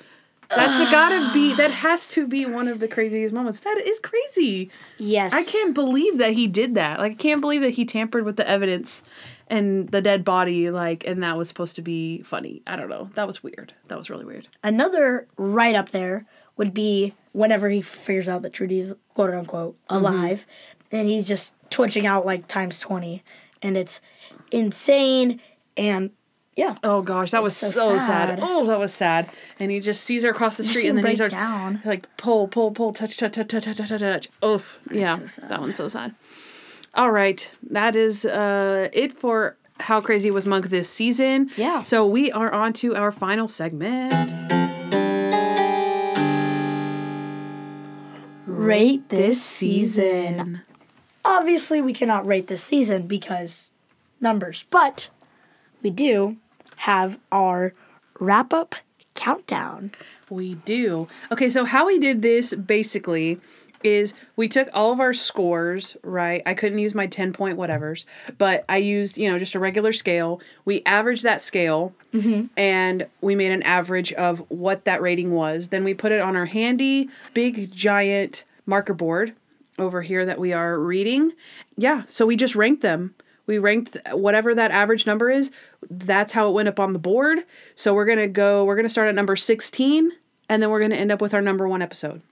That's gotta be. That has to be one of the craziest moments. That is crazy. Yes. I can't believe that he did that. Like, I can't believe that he tampered with the evidence and the dead body. Like, and that was supposed to be funny. I don't know. That was weird. That was really weird. Another right up there would be whenever he figures out that Trudy's quote unquote mm-hmm. alive and he's just twitching out like times 20 and it's insane and yeah. Oh gosh, that was so, so sad. sad. Oh, that was sad. And he just sees her across the street, and then he starts down. like pull, pull, pull, touch, touch, touch, touch, touch, touch, touch. Oh, yeah, so that one's so sad. All right, that is uh, it for how crazy was Monk this season. Yeah. So we are on to our final segment. Rate this season. Obviously, we cannot rate this season because numbers, but we do have our wrap up countdown. We do. Okay, so how we did this basically is we took all of our scores, right? I couldn't use my 10 point whatevers, but I used, you know, just a regular scale. We averaged that scale mm-hmm. and we made an average of what that rating was. Then we put it on our handy, big, giant marker board over here that we are reading. Yeah, so we just ranked them. We ranked whatever that average number is. That's how it went up on the board. So we're going to go, we're going to start at number 16 and then we're going to end up with our number one episode.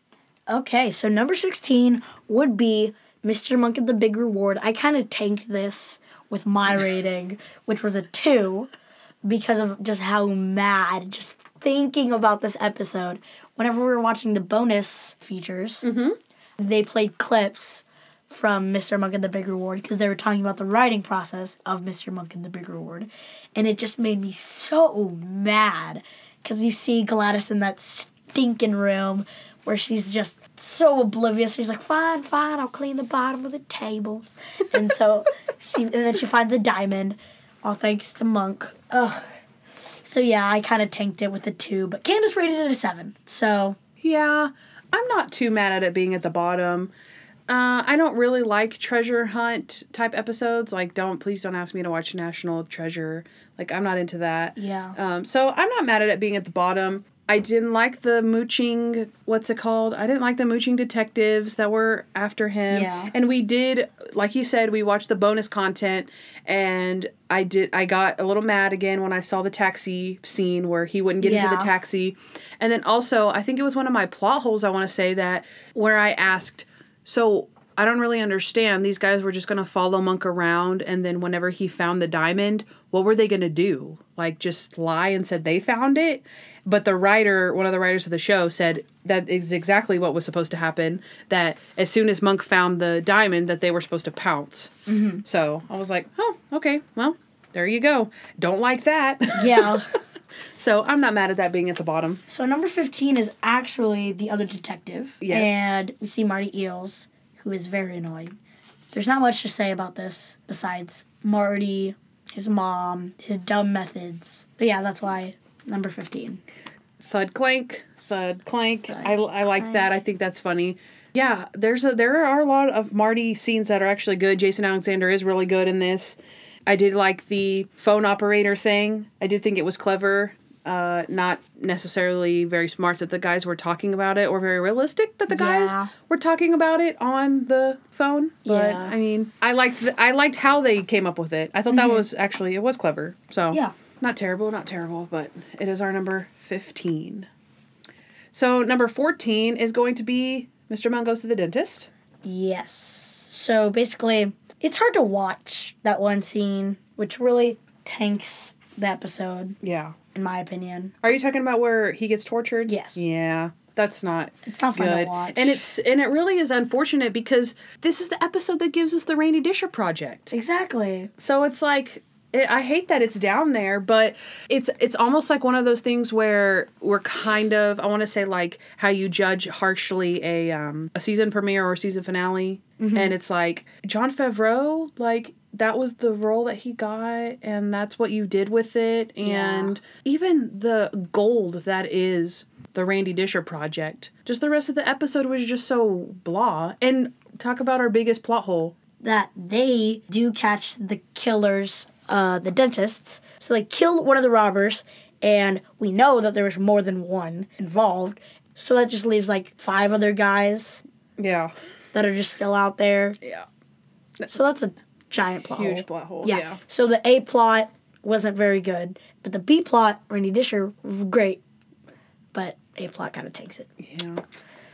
Okay, so number 16 would be Mr. Monk and the Big Reward. I kind of tanked this with my rating, which was a 2, because of just how mad, just thinking about this episode. Whenever we were watching the bonus features, mm-hmm. they played clips from Mr. Monk and the Big Reward because they were talking about the writing process of Mr. Monk and the Big Reward. And it just made me so mad because you see Gladys in that stinking room where she's just so oblivious. She's like, "Fine, fine, I'll clean the bottom of the tables," and so she and then she finds a diamond, all thanks to Monk. Ugh. So yeah, I kind of tanked it with a two, but Candace rated it a seven. So Yeah, I'm not too mad at it being at the bottom. Uh, I don't really like treasure hunt type episodes. Like, don't please don't ask me to watch National Treasure. Like, I'm not into that. Yeah. Um, so I'm not mad at it being at the bottom. I didn't like the mooching. What's it called? I didn't like the mooching detectives that were after him. Yeah. And we did, like he said, we watched the bonus content, and I did. I got a little mad again when I saw the taxi scene where he wouldn't get into the taxi, and then also I think it was one of my plot holes. I want to say that where I asked, so I don't really understand. These guys were just gonna follow Monk around, and then whenever he found the diamond, what were they gonna do? Like just lie and said they found it? But the writer, one of the writers of the show, said that is exactly what was supposed to happen. That as soon as Monk found the diamond, that they were supposed to pounce. Mm-hmm. So I was like, oh, okay, well, there you go. Don't like that. yeah. so I'm not mad at that being at the bottom. so number fifteen is actually the other detective. Yes. And we see Marty Eels, who is very annoying. There's not much to say about this besides Marty, his mom, his dumb methods. But yeah, that's why number fifteen. thud clank thud clank Thud, i, I like that i think that's funny yeah there's a there are a lot of marty scenes that are actually good jason alexander is really good in this i did like the phone operator thing i did think it was clever uh, not necessarily very smart that the guys were talking about it or very realistic that the guys Yeah. were talking about it on the phone but Yeah. i mean i liked the, i liked how they came up with it i thought that was actually it was clever so Mm-hmm. Yeah. not terrible, not terrible, but it is our number 15. So, number 14 is going to be Mr. Monk Goes to the Dentist. Yes. So basically, it's hard to watch that one scene, which really tanks the episode, Yeah. in my opinion. Are you talking about where he gets tortured? Yes. Yeah. That's not It's not fun good. to watch. And it's and it really is unfortunate because this is the episode that gives us the Randy Disher project. exactly. So it's like it, I hate that it's down there, but it's it's almost like one of those things where we're kind of I want to say like how you judge harshly a um, a season premiere or season finale, and it's like Jon Favreau like that was the role that he got and that's what you did with it. And even the gold that is the Randy Disher project just the rest of the episode was just so blah. And talk about our biggest plot hole. That they do catch the killers, uh, the dentists. So they kill one of the robbers, and we know that there was more than one involved. So that just leaves like five other guys yeah that are just still out there. yeah So that's a giant plot huge hole. plot hole Yeah. yeah. So the A plot wasn't very good, but the B plot, Randy Disher, great. But A plot kind of takes it. Yeah.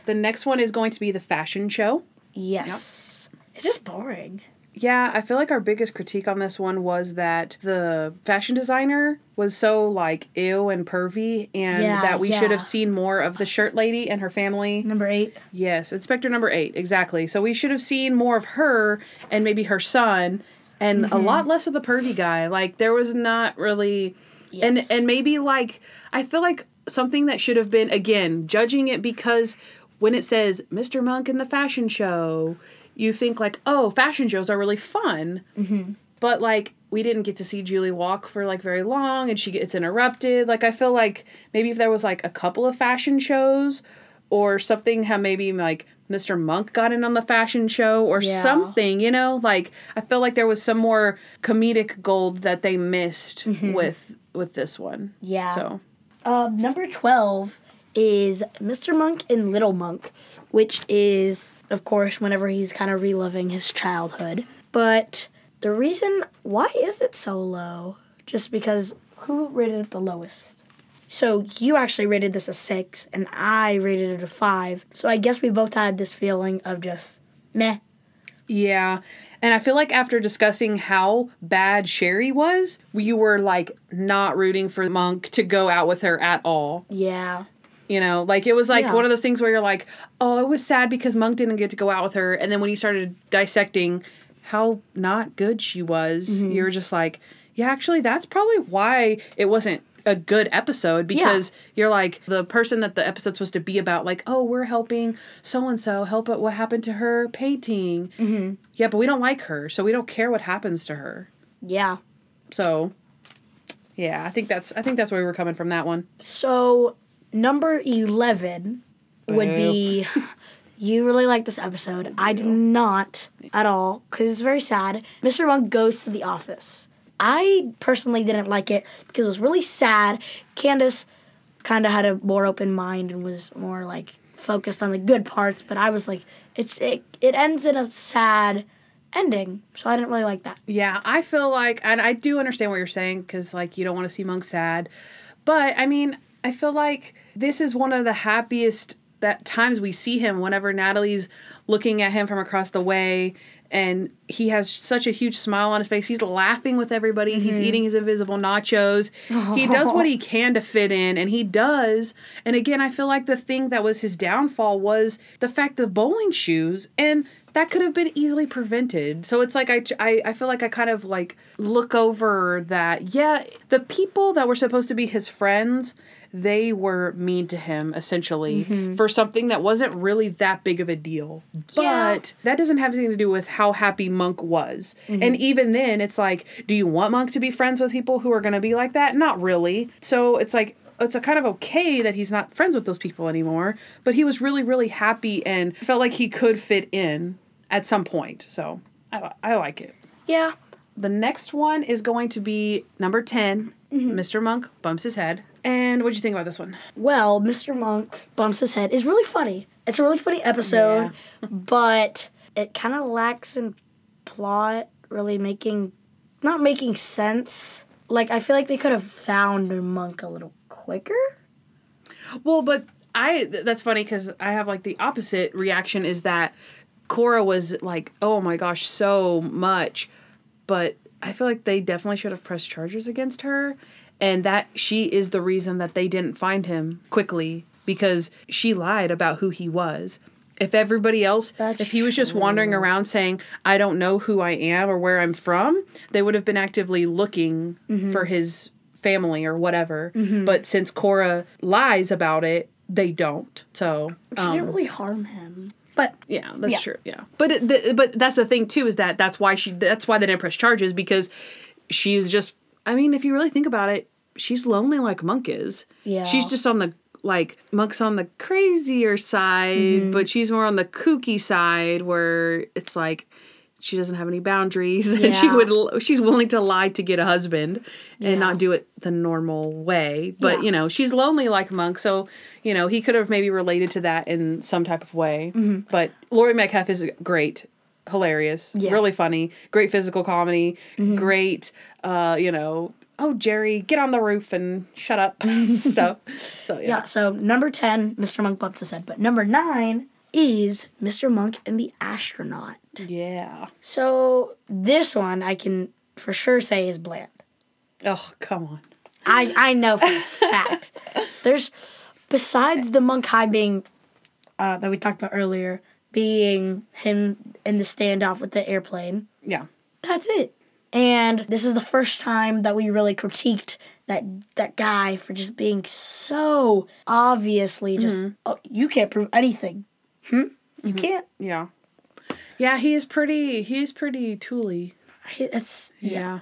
The next one is going to be the fashion show. Yes. It's just boring. Yeah, I feel like our biggest critique on this one was that the fashion designer was so like ew and pervy and Yeah, that we should have seen more of the shirt lady and her family. Number eight. Yes, Inspector number 8, exactly. So we should have seen more of her and maybe her son and Mm-hmm. a lot less of the pervy guy. Like there was not really Yes. and and maybe like I feel like something that should have been again judging it because when it says Mr. Monk in the fashion show, you think like, oh, fashion shows are really fun. Mm-hmm. But like we didn't get to see Julie walk for like very long, and she gets interrupted. Like I feel like maybe if there was like a couple of fashion shows, or something, how maybe like Mr. Monk got in on the fashion show or Yeah. something, you know? Like I feel like there was some more comedic gold that they missed with with this one. Yeah. So Um, number 12 is Mr. Monk and Little Monk, which is, of course, whenever he's kind of reliving his childhood. But the reason, why is it so low? Just because who rated it the lowest? So you actually rated this a six, and I rated it a five. So I guess we both had this feeling of just meh. Yeah. And I feel like after discussing how bad Sherry was, you were like not rooting for Monk to go out with her at all. Yeah. You know, like it was like Yeah. one of those things where you're like, oh, it was sad because Monk didn't get to go out with her. And then when you started dissecting how not good she was, Mm-hmm. you were just like, yeah, actually, that's probably why it wasn't a good episode because you're like the person that the episode's supposed to be about, like, oh, we're helping so and so help it what happened to her painting. Mm-hmm. Yeah, but we don't like her, so we don't care what happens to her. Yeah. So, yeah, I think that's I think that's where we were coming from that one. So number eleven would be. You really like this episode. I did not at all because it's very sad. Mr. Monk goes to the office. I personally didn't like it because it was really sad. Candace kind of had a more open mind and was more like focused on the good parts, but I was like, it's it, it ends in a sad ending, so I didn't really like that. Yeah, I feel like, and I do understand what you're saying because, like, you don't want to see Monk sad. But, I mean, I feel like this is one of the happiest that times we see him whenever Natalie's looking at him from across the way and he has such a huge smile on his face. He's laughing with everybody. Mm-hmm. He's eating his invisible nachos. He does what he can to fit in, and he does. And again, I feel like the thing that was his downfall was the fact of bowling shoes, and that could have been easily prevented. So it's like I, I, I feel like I kind of like look over that. Yeah, the people that were supposed to be his friends they were mean to him essentially mm-hmm. for something that wasn't really that big of a deal. But yeah. that doesn't have anything to do with how happy Monk was. Mm-hmm. And even then, it's like, do you want Monk to be friends with people who are going to be like that? Not really. So it's like, it's a kind of okay that he's not friends with those people anymore, but he was really, really happy and felt like he could fit in at some point. So I, I like it. Yeah. The next one is going to be number 10. Mm-hmm. Mr. Monk bumps his head. And what do you think about this one? Well, Mr. Monk bumps his head is really funny. It's a really funny episode, yeah. but it kind of lacks in plot, really making, not making sense. Like, I feel like they could have found Monk a little quicker. Well, but I, that's funny because I have like the opposite reaction is that Cora was like, oh my gosh, so much. But I feel like they definitely should have pressed charges against her and that she is the reason that they didn't find him quickly because she lied about who he was. If everybody else, That's if he was just wandering around saying, I don't know who I am or where I'm from, they would have been actively looking mm-hmm. for his family or whatever. Mm-hmm. But since Cora lies about it, they don't. So she um, didn't really harm him. But yeah, that's yeah. true. Yeah, but it, the, but that's the thing too is that that's why she that's why they didn't press charges because she's just I mean, if you really think about it, she's lonely like Monk is. Yeah. She's just on the like Monk's on the crazier side, mm-hmm. but she's more on the kooky side where it's like she doesn't have any boundaries yeah. and she would she's willing to lie to get a husband and yeah. not do it the normal way but yeah. you know she's lonely like monk so you know he could have maybe related to that in some type of way mm-hmm. but laurie metcalf is great hilarious really funny great physical comedy mm-hmm. great uh you know oh Jerry, get on the roof and shut up stuff. So yeah. Yeah. So number ten, Mr. Monk bumps his head, but number nine is Mr. Monk and the astronaut. Yeah. So this one I can for sure say is bland. Oh come on. I I know for a fact. There's besides the monk high being uh, that we talked about earlier, being him in the standoff with the airplane. Yeah. That's it. And this is the first time that we really critiqued that that guy for just being so obviously just mm-hmm. oh, you can't prove anything. Hmm? You mm-hmm. can't. Yeah. Yeah, he is pretty he is pretty tooly. It's yeah.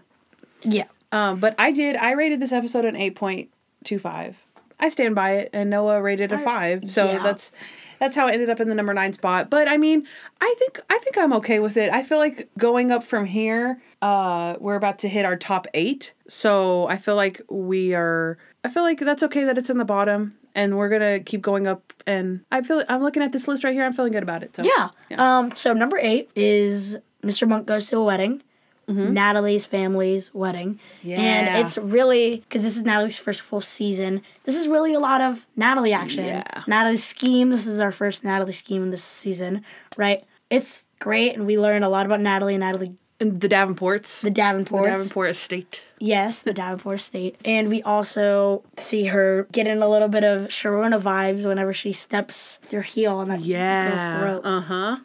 Yeah. Um, but I did I rated this episode an 8.25. I stand by it and Noah rated a 5. So yeah. that's that's how it ended up in the number nine spot. But I mean, I think I think I'm okay with it. I feel like going up from here, uh, we're about to hit our top eight. So I feel like we are. I feel like that's okay that it's in the bottom, and we're gonna keep going up. And I feel I'm looking at this list right here. I'm feeling good about it. So yeah. yeah. Um. So number eight is Mr. Monk goes to a wedding mm-hmm. Natalie's family's wedding. Yeah. And it's really, because this is Natalie's first full season, this is really a lot of Natalie action. Yeah. Natalie's scheme, this is our first Natalie scheme in this season, right? It's great, and we learn a lot about Natalie and Natalie. And the Davenports. The Davenports. The Davenport estate. Yes, the Davenport State. And we also see her getting a little bit of Sharona vibes whenever she steps with her heel on that yeah. girl's throat. Uh huh.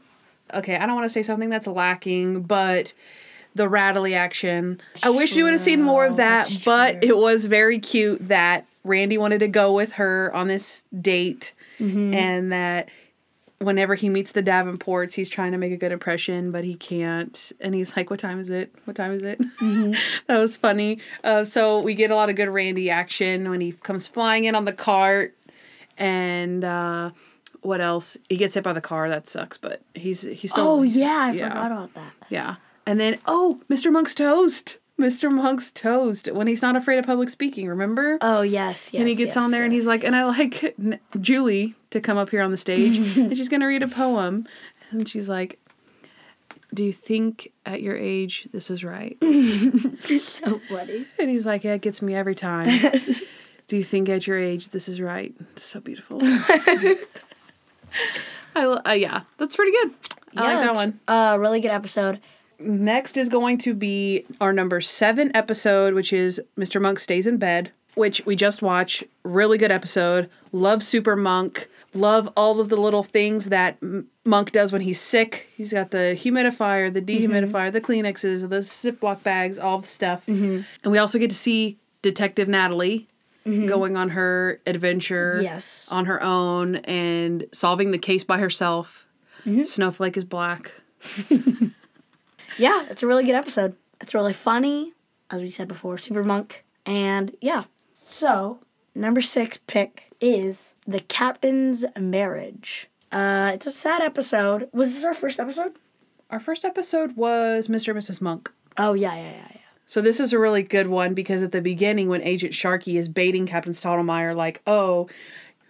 Okay, I don't want to say something that's lacking, but the rattly action. I wish we would have seen more of that, but true. it was very cute that Randy wanted to go with her on this date Mm-hmm. and that whenever he meets the Davenports, he's trying to make a good impression, but he can't. And he's like, What time is it? What time is it? Mm-hmm. that was funny. Uh, so we get a lot of good Randy action when he comes flying in on the cart. And uh, what else? He gets hit by the car. That sucks, but he's he's still. Oh yeah, I Yeah. forgot about that. Yeah. And then, oh, Mr. Monk's toast. Mr. Monk's toast when he's not afraid of public speaking, remember? Oh yes, yes. and he gets yes, on there and he's yes, like, and I like Julie to come up here on the stage and she's going to read a poem. And she's like, Do you think at your age this is right? It's so funny. And he's like, Yeah, it gets me every time. Do you think at your age this is right? It's so beautiful. I, uh, yeah, that's pretty good. I like that one. A really good episode. Next is going to be our number seven episode, which is Mr. Monk Stays in Bed, which we just watched. Really good episode. Love Super Monk. Love all of the little things that M- Monk does when he's sick. He's got the humidifier, the mm-hmm. dehumidifier, the Kleenexes, the Ziploc bags, all the stuff. Mm-hmm. And we also get to see Detective Natalie mm-hmm. going on her adventure Yes. on her own and solving the case by herself. Snowflake is black. Yeah, it's a really good episode. It's really funny, as we said before, Super Monk. And yeah. So, number six pick is The Captain's Marriage. Uh, it's a sad episode. Was this our first episode? Our first episode was Mr. and Mrs. Monk. Oh, yeah, yeah, yeah, yeah. So this is a really good one because at the beginning when Agent Sharky is baiting Captain Stottlemeyer like, "Oh,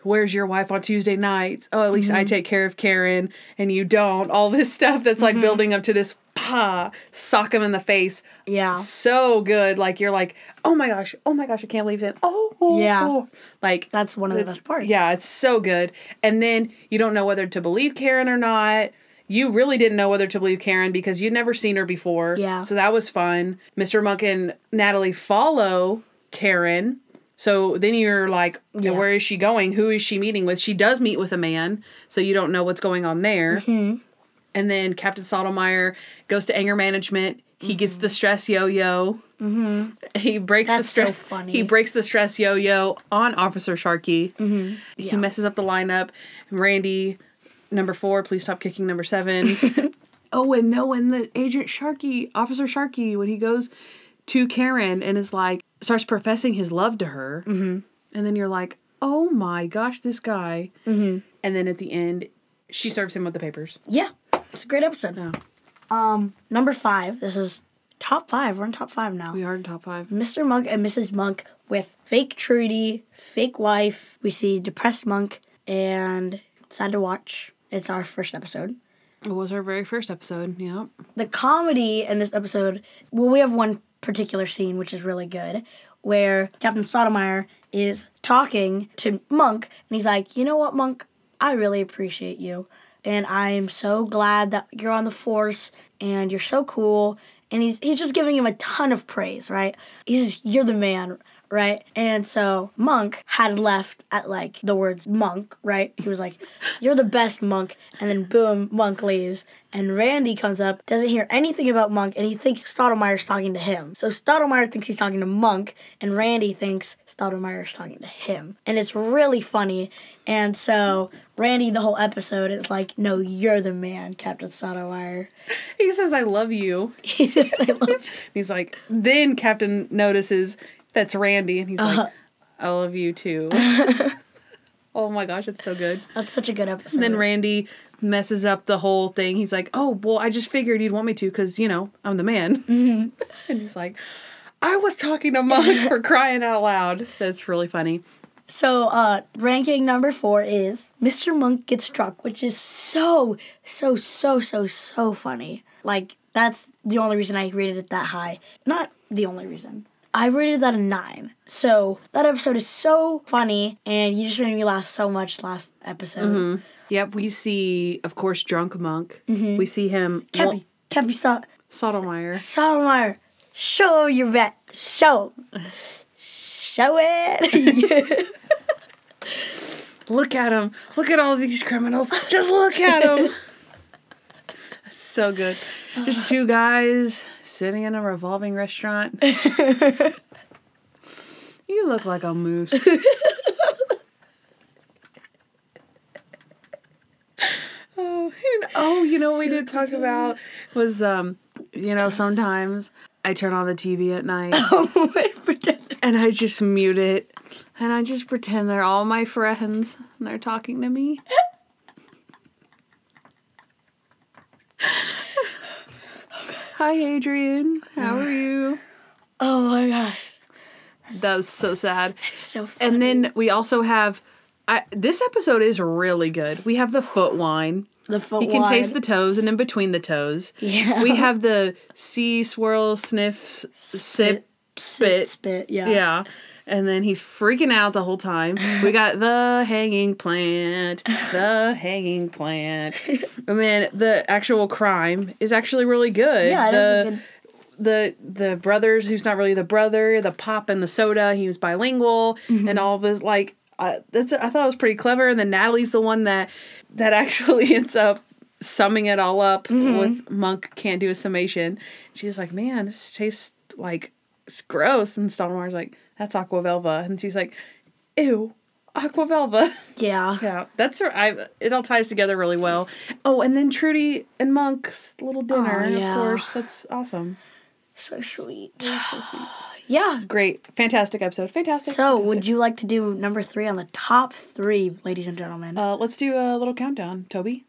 where's your wife on Tuesday nights? Oh, at least I take care of Karen and you don't." All this stuff that's like building up to this pa sock him in the face. Yeah. So good. Like you're like, "Oh my gosh. Oh my gosh, I can't believe it." Oh. oh, Yeah. oh." Like That's one of the best parts. Yeah, it's so good. And then you don't know whether to believe Karen or not. You really didn't know whether to believe Karen because you'd never seen her before. Yeah. So that was fun. Mr. Monk and Natalie follow Karen. So then you're like, Yeah. where is she going? Who is she meeting with? She does meet with a man, so you don't know what's going on there. Mm-hmm. And then Captain Stottlemeyer goes to anger management. He gets the stress yo-yo. Mm-hmm. He breaks That's the so stress. funny. He breaks the stress yo-yo on Officer Sharky. Mm-hmm. He Yeah. messes up the lineup. Randy, number four, please stop kicking number seven. oh, and no, and the Agent Sharky, Officer Sharky, when he goes to Karen and is like, starts professing his love to her. Mm-hmm. And then you're like, oh my gosh, this guy. Mm-hmm. And then at the end, she serves him with the papers. Yeah. It's a great episode. Yeah. Um, number five. This is top five. We're in top five now. We are in top five. Mr. Monk and Mrs. Monk with fake Trudy, fake wife. We see depressed Monk, and sad to watch. It's our first episode. It was our very first episode. Yep. The comedy in this episode, well, we have one particular scene which is really good, where Captain Stottlemeyer is talking to Monk, and he's like, "You know what, Monk? I really appreciate you, and I'm so glad that you're on the force, and you're so cool." And he's he's just giving him a ton of praise, right? He's you're the man, right? And so Monk had left at like the words monk, right? He was like, You're the best monk. And then boom, Monk leaves. And Randy comes up, doesn't hear anything about Monk, and he thinks Stottlemeyer's talking to him. So Stottlemeyer thinks he's talking to Monk, and Randy thinks Stottlemeyer's talking to him. And it's really funny. And so Randy, the whole episode, is like, No, you're the man, Captain Stottlemeyer. He says, I love you. He says, I love you. He's like, then Captain notices that's Randy, and he's Uh-huh. like, I love you too. oh my gosh, it's so good. That's such a good episode. And then Randy messes up the whole thing. He's like, oh, well, I just figured you'd want me to because, you know, I'm the man. Mm-hmm. and he's like, I was talking to Monk for crying out loud. That's really funny. So, uh, ranking number four is Mr. Monk Gets Struck, which is so, so, so, so, so funny. Like, that's the only reason I rated it that high. Not the only reason. I rated that a nine. So, that episode is so funny, and you just made me laugh so much last episode. Mm-hmm. Yep, we see, of course, Drunk Monk. Mm-hmm. We see him. Cappy, Cappy, stop. Stottlemeyer. Stottlemeyer, show your bet. Show. Show it. Look at him. Look at all these criminals. Just look at him. That's so good. Just two guys sitting in a revolving restaurant. you look like a moose. oh, and- oh, you know what we did talk about was um, you know, sometimes I turn on the TV at night Pretend- and I just mute it and I just pretend they're all my friends and they're talking to me. Hi, Adrian. How are you? oh my gosh. That was so sad. So funny. And then we also have. I, this episode is really good. We have the foot wine. the foot wine. You can wine. taste the toes and in between the toes. Yeah. We have the sea swirl, sniff, sip, spit. spit. Yeah. Yeah. And then he's freaking out the whole time. We got the hanging plant, the hanging plant. And then the actual crime is actually really good. Yeah, it the, is good. the the brothers who's not really the brother, the pop and the soda, he was bilingual Mm-hmm. and all this like uh, that's I thought it was pretty clever and then Natalie's the one that that actually ends up summing it all up Mm-hmm. with Monk can't do a summation. She's like, "Man, this tastes like it's gross." And Stonemar's like, "That's Aqua Velva." And she's like, "Ew, Aqua Velva." Yeah. yeah, that's her I it all ties together really well. Oh, and then Trudy and Monk's little dinner, Aw, yeah. of course. That's awesome. So sweet. So sweet. Yeah. Great. Fantastic episode. Fantastic. So, would you like to do number three on the top three, ladies and gentlemen? uh, let's do a little countdown, Toby.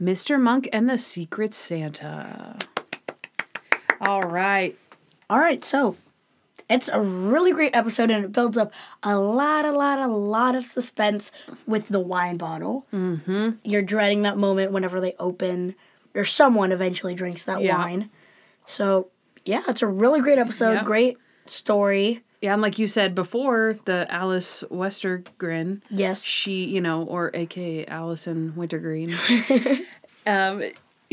Mr. Monk and the Secret Santa. All right. All right, so it's a really great episode and it builds up a lot, a lot, a lot of suspense with the wine bottle. Mm-hmm. You're dreading that moment whenever they open, or someone eventually drinks that Yeah. wine. So, yeah, it's a really great episode, Yep. great story. Yeah, and like you said before, the Alice Westergren, Yes. she, you know, or AKA Allison Wintergreen, um,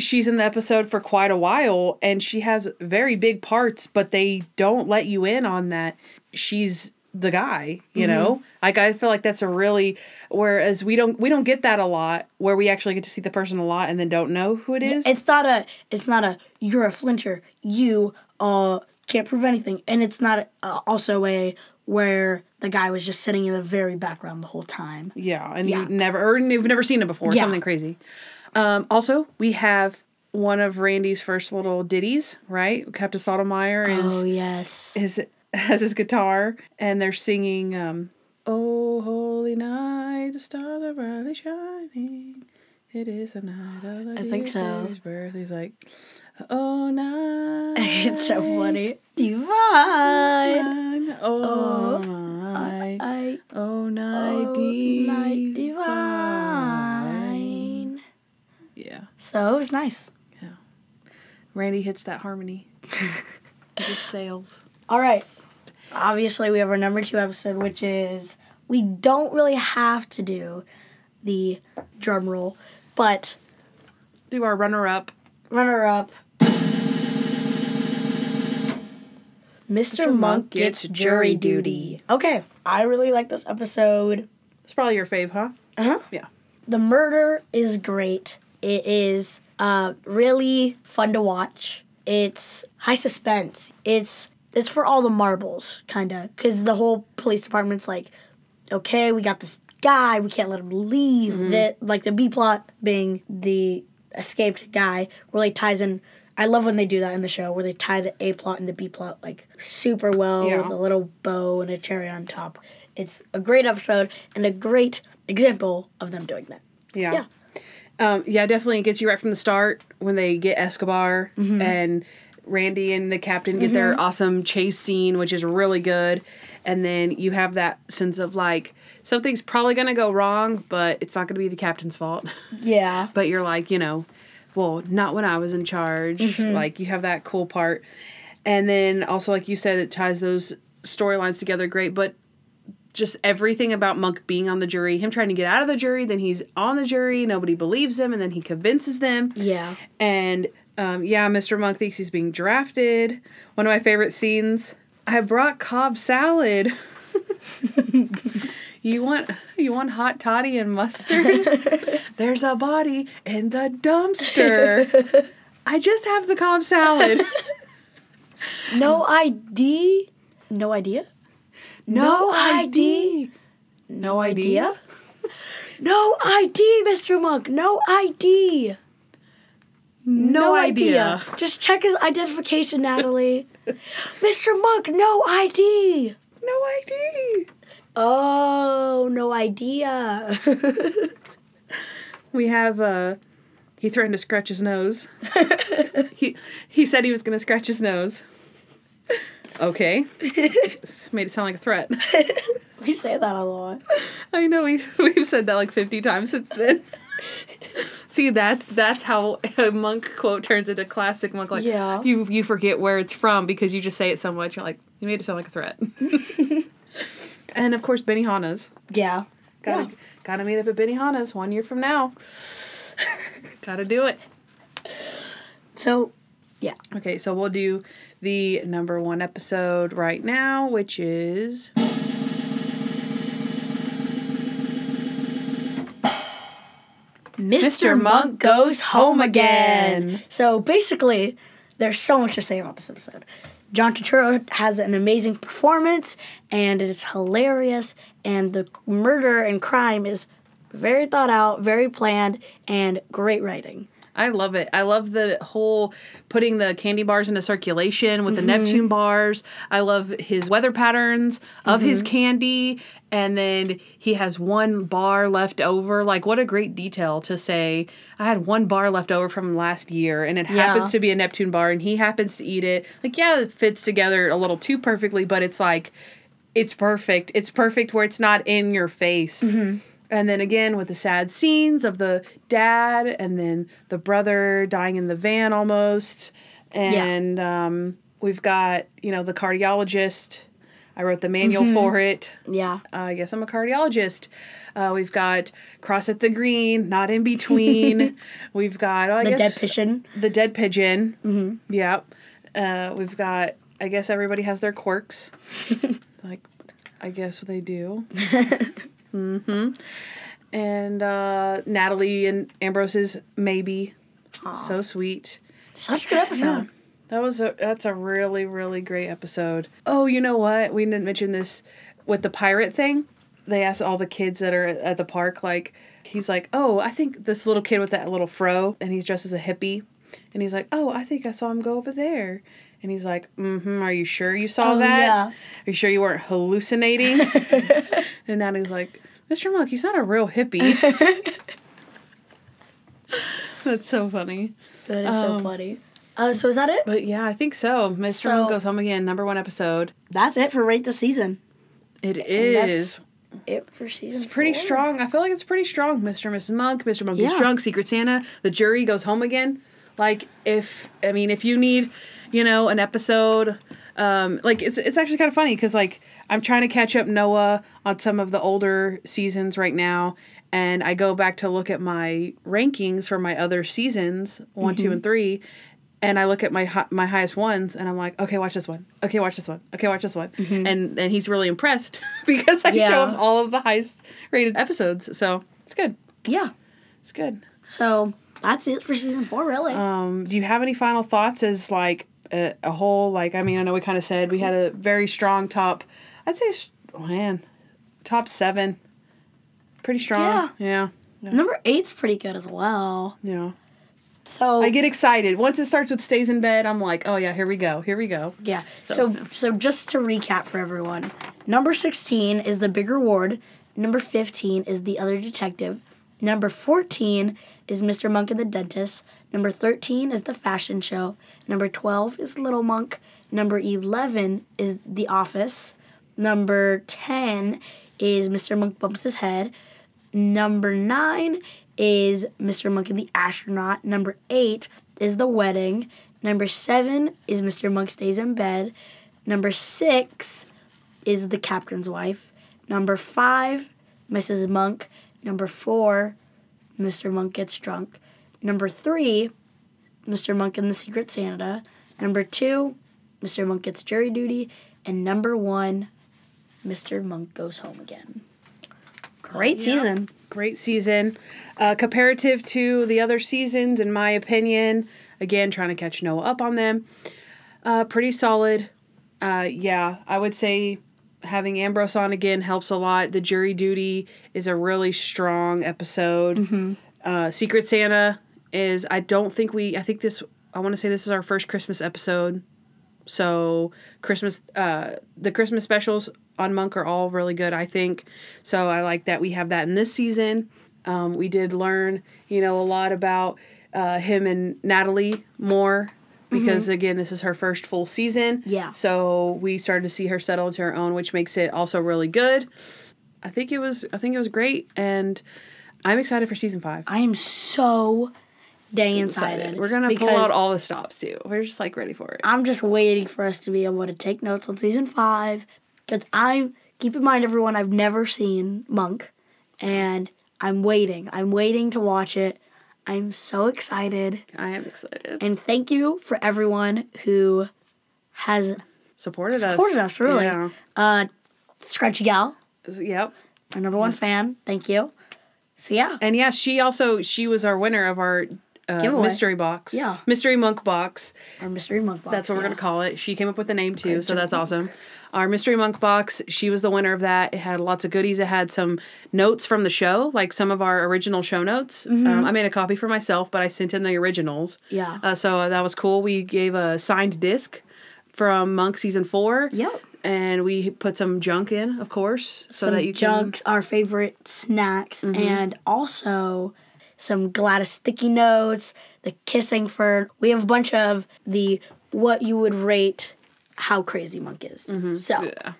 she's in the episode for quite a while and she has very big parts, but they don't let you in on that she's the guy, you know? Like I feel like that's a really whereas we don't we don't get that a lot where we actually get to see the person a lot and then don't know who it is. It's not a, it's not a, you're a flincher. You, uh, can't prove anything. And it's not uh, also a, where the guy was just sitting in the very background the whole time. Yeah, and Yeah. you never or you've never seen it before. Yeah. Something crazy. Um, also, we have one of Randy's first little ditties. Right, Captain Stottlemeyer is Oh, yes. is has his guitar, and they're singing. Um, oh, holy night, the stars are brightly shining. It is the night of the I think so. Birth. He's like, oh night. it's so funny. Divine. Oh, night. I Oh, night, oh, divine. night divine. So it was nice. Yeah. Randy hits that harmony. it just sails. All right. Obviously, we have our number two episode, which is we don't really have to do the drum roll, but Do our runner up. runner up. Mr. Monk gets jury duty. Okay, I really like this episode. It's probably your fave, huh? Uh huh. Yeah. The murder is great. It is uh, really fun to watch. It's high suspense. It's it's for all the marbles, kind of, because the whole police department's like, okay, we got this guy, we can't let him leave. That like the B plot being the escaped guy really ties in. I love when they do that in the show, where they tie the A plot and the B plot like super well Yeah. with a little bow and a cherry on top. It's a great episode and a great example of them doing that. Yeah. Yeah. Um, yeah, definitely it gets you right from the start when they get Escobar Mm-hmm. and Randy and the captain get their awesome chase scene, which is really good. And then you have that sense of like something's probably gonna go wrong, but it's not gonna be the captain's fault. Yeah. but you're like, you know, well, not when I was in charge. Mm-hmm. Like you have that cool part. And then also like you said it ties those storylines together great, but just everything about Monk being on the jury, him trying to get out of the jury, then he's on the jury, nobody believes him, and then he convinces them. Yeah. And um, yeah, Mr. Monk thinks he's being drafted. One of my favorite scenes I brought Cobb salad. You want you want hot toddy and mustard? There's a body in the dumpster. I just have the Cobb salad. No ID. No idea. No ID. No idea. No ID, Mr. Monk. No ID. No, idea. Just check his identification, Natalie. Mr. Monk, no ID. No ID. Oh, no idea. We have uh he threatened to scratch his nose. he he said he was gonna scratch his nose. Okay. This made it sound like a threat. we say that a lot. I know we we've said that like fifty times since then. See, that's that's how a monk quote turns into classic monk. Like Yeah. you you forget where it's from because you just say it so much. You're like, you made it sound like a threat. and of course, Benihana's. Yeah. Gotta Yeah. gotta meet up at Benihana's one year from now. gotta do it. So, yeah. Okay, so we'll do the number one episode right now, which is Mr. Monk goes home again. So basically, there's so much to say about this episode. John Turturro has an amazing performance, and it's hilarious, and the murder and crime is very thought out, very planned, and great writing. I love it. I love the whole putting the candy bars into circulation with the mm-hmm. Neptune bars. I love his weather patterns of his mm-hmm. candy. And then he has one bar left over. Like, what a great detail to say, I had one bar left over from last year, and it happens to be a Neptune bar, and he happens to eat it. Like, yeah, it fits together a little too perfectly, but it's like, it's perfect. It's perfect where it's not in your face. Mm-hmm. And then again with the sad scenes of the dad and then the brother dying in the van almost. And um, we've got, you know, the cardiologist. I wrote the manual for it. Yeah. Uh, I guess I'm a cardiologist. Uh, we've got Cross at the Green, Not in Between. we've got, oh, I The guess, dead pigeon. The Dead Pigeon. Mm-hmm. Yep. Uh, we've got, I guess everybody has their quirks. like, I guess they do. mm-hmm. And uh, Natalie and Ambrose's Maybe. So sweet. Such a good episode. That was a that's a really really great episode. Oh, you know what? We didn't mention this with the pirate thing. They asked all the kids that are at the park like he's like, "Oh, I think this little kid with that little fro and he's dressed as a hippie." And he's like, "Oh, I think I saw him go over there." And he's like, "Mhm, are you sure you saw Oh, that? yeah. Are you sure you weren't hallucinating?" and Natalie's like, "Mr. Monk, he's not a real hippie." That's so funny. That is so Um, funny. Uh, so is that it? But yeah, I think so. Mr. So- Monk goes home again, number one episode. That's it for rate the season. It that's. It for season. It's pretty four. strong. I feel like it's pretty strong. Mr. and Mrs. Monk, Mr. Monk is Yeah. drunk, Secret Santa, the jury goes home again. Like if I mean if you need, you know, an episode um like it's it's actually kind of funny cuz like I'm trying to catch up Noah on some of the older seasons right now and I go back to look at my rankings for my other seasons, one, two, and 3 and I look at my hi- my highest ones, and I'm like, okay, watch this one. Okay, watch this one. Okay, watch this one. And and he's really impressed because I show him all of the highest rated episodes. So it's good. Yeah. It's good. So that's it for season four, really. Um, do you have any final thoughts as like a, a whole? Like, I mean, I know we kind of said we had a very strong top. I'd say, s- man, top seven. Pretty strong. Yeah. Yeah. Number eight's pretty good as well. Yeah. So I get excited once it starts with stays in bed. I'm like, oh yeah, here we go. Here we go. yeah. So, So yeah. so, just to recap for everyone, number sixteen is the big reward. Number fifteen is the other detective. Number fourteen is Mr. Monk and the dentist. Number thirteen is the fashion show. Number twelve is Little Monk. Number eleven is The Office. Number ten is Mr. Monk bumps his head. Number nine is Mr. Monk and the Astronaut. Number eight is The Wedding. Number seven is Mr. Monk Stays in Bed. Number six is The Captain's Wife. Number five, Mrs. Monk. Number four, Mr. Monk Gets Drunk. Number three, Mr. Monk and the Secret Santa. Number two, Mr. Monk Gets Jury Duty. And number one, Mr. Monk Goes Home Again. Great season. Great season. Uh, comparative to the other seasons, in my opinion, again, trying to catch Noah up on them. Uh, pretty solid. Uh, yeah, I would say having Ambrose on again helps a lot. The jury duty is a really strong episode. Uh, Secret Santa is, I don't think we, I think this, I want to say this is our first Christmas episode. So Christmas, uh, the Christmas specials on Monk are all really good, I think. So I like that we have that in this season. Um, we did learn, you know, a lot about uh, him and Natalie more because mm-hmm. again, this is her first full season. Yeah. So we started to see her settle into her own, which makes it also really good. I think it was, I think it was great, and I'm excited for season five. I am so dang excited. We're gonna pull out all the stops too. We're just like ready for it. I'm just waiting for us to be able to take notes on season five. Because I keep in mind, everyone, I've never seen Monk, and I'm waiting. I'm waiting to watch it. I'm so excited, I am excited. and thank you for everyone who has Supported, us. supported us. really, Yeah. uh, Scratchy Gal, Yep. our number one fan. Thank you. So yeah, And yeah, she also she was our winner of our uh, mystery box. Yeah. Mystery monk box. our mystery monk box. That's what we're gonna call it. She came up with the name too, so that's awesome. Our mystery monk box. She was the winner of that. It had lots of goodies. It had some notes from the show, like some of our original show notes. Mm-hmm. Um, I made a copy for myself, but I sent in the originals. Yeah. Uh, so that was cool. We gave a signed disc from Monk season four. Yep. And we put some junk in, of course, so some that you can. Mm-hmm. our favorite snacks, and also some Gladys sticky notes, the kissing fern. We have a bunch of the what you would rate how crazy Monk is. So Mm-hmm. Yeah.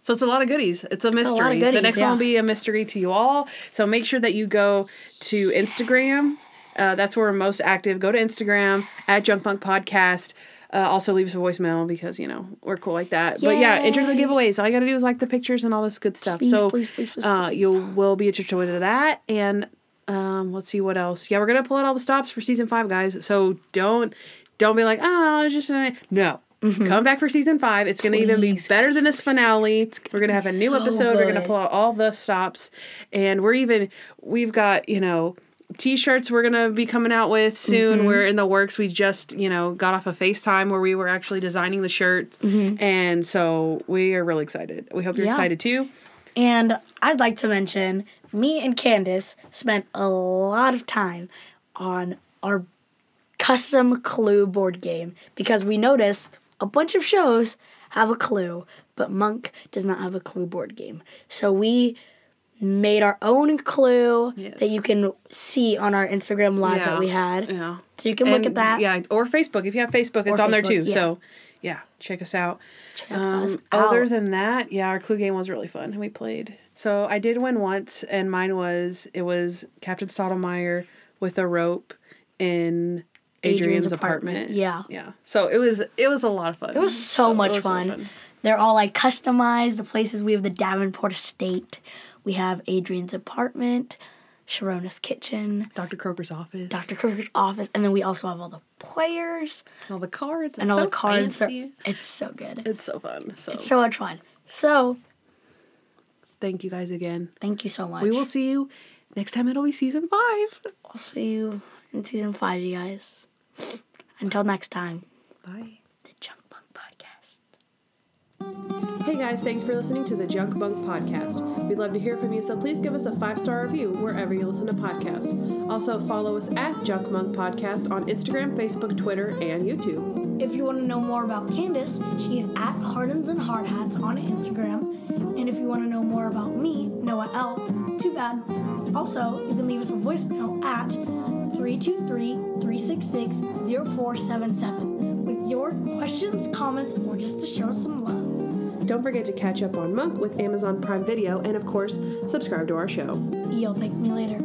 So it's a lot of goodies. It's a mystery. lot of the next yeah. one will be a mystery to you all. So make sure that you go to Instagram. Uh, that's where we're most active. Go to Instagram at Junk Monk Podcast. Uh, also leave us a voicemail because you know we're cool like that. But yeah, enter the Yay. giveaways. All you gotta do is like the pictures and all this good stuff. Please, so please, please, uh, you will be interested with that and um, let's see what else. Yeah, we're gonna pull out all the stops for season five, guys. So don't don't be like, oh, it's just a no. Come back for season five. It's gonna even be Mm-hmm. Please, better than please, this finale. We're gonna have a new so episode. We're gonna pull out all the stops, and we're even we've got you know t-shirts we're gonna be coming out with soon Mm-hmm. we're in the works we just you know got off a facetime where we were actually designing the shirts and so we are really excited we hope you're Mm-hmm. Yeah. excited too And I'd like to mention, me and Candace spent a lot of time on our custom clue board game because we noticed a bunch of shows have a clue, but Monk does not have a clue board game. So we made our own clue Yes. that you can see on our Instagram live that we had. yeah So you can look at that. Yeah, or Facebook. If you have Facebook, it's Or on there too. yeah. So, yeah, check us out. Check Um, us other out. than that, yeah, our clue game was really fun and we played. So I did win once, and mine was it was Captain Stottlemeyer with a rope in Adrian's, Adrian's apartment. apartment, yeah. yeah. So it was it was a lot of fun. It was so, much fun. They're all like customized. The places we have the Davenport Estate, we have Adrian's apartment, Sharona's kitchen, Dr. Kroger's office, Dr. Kroger's office, and then we also have all the players and all the cards, and all so the cards. are- fancy. it's so good. It's so fun. So, It's so much fun. So thank you guys again. thank you so much. We will see you next time. It'll be season five. I'll see you in season five, you guys. Until next time, Bye. the Junk Bunk Podcast. Hey guys, thanks for listening to the Junk Bunk Podcast. We'd love to hear from you, so please give us a five star review wherever you listen to podcasts. Also, follow us at Junk Bunk Podcast on Instagram, Facebook, Twitter, and YouTube. If you want to know more about Candace, she's at Hardens and Hard Hats on Instagram. And if you want to know more about me, Noah L, too bad. Also, you can leave us a voicemail at 323-366-0477 with your questions, comments, or just to show some love. Don't forget to catch up on Monk with Amazon Prime Video, and of course, subscribe to our show. You'll take me later.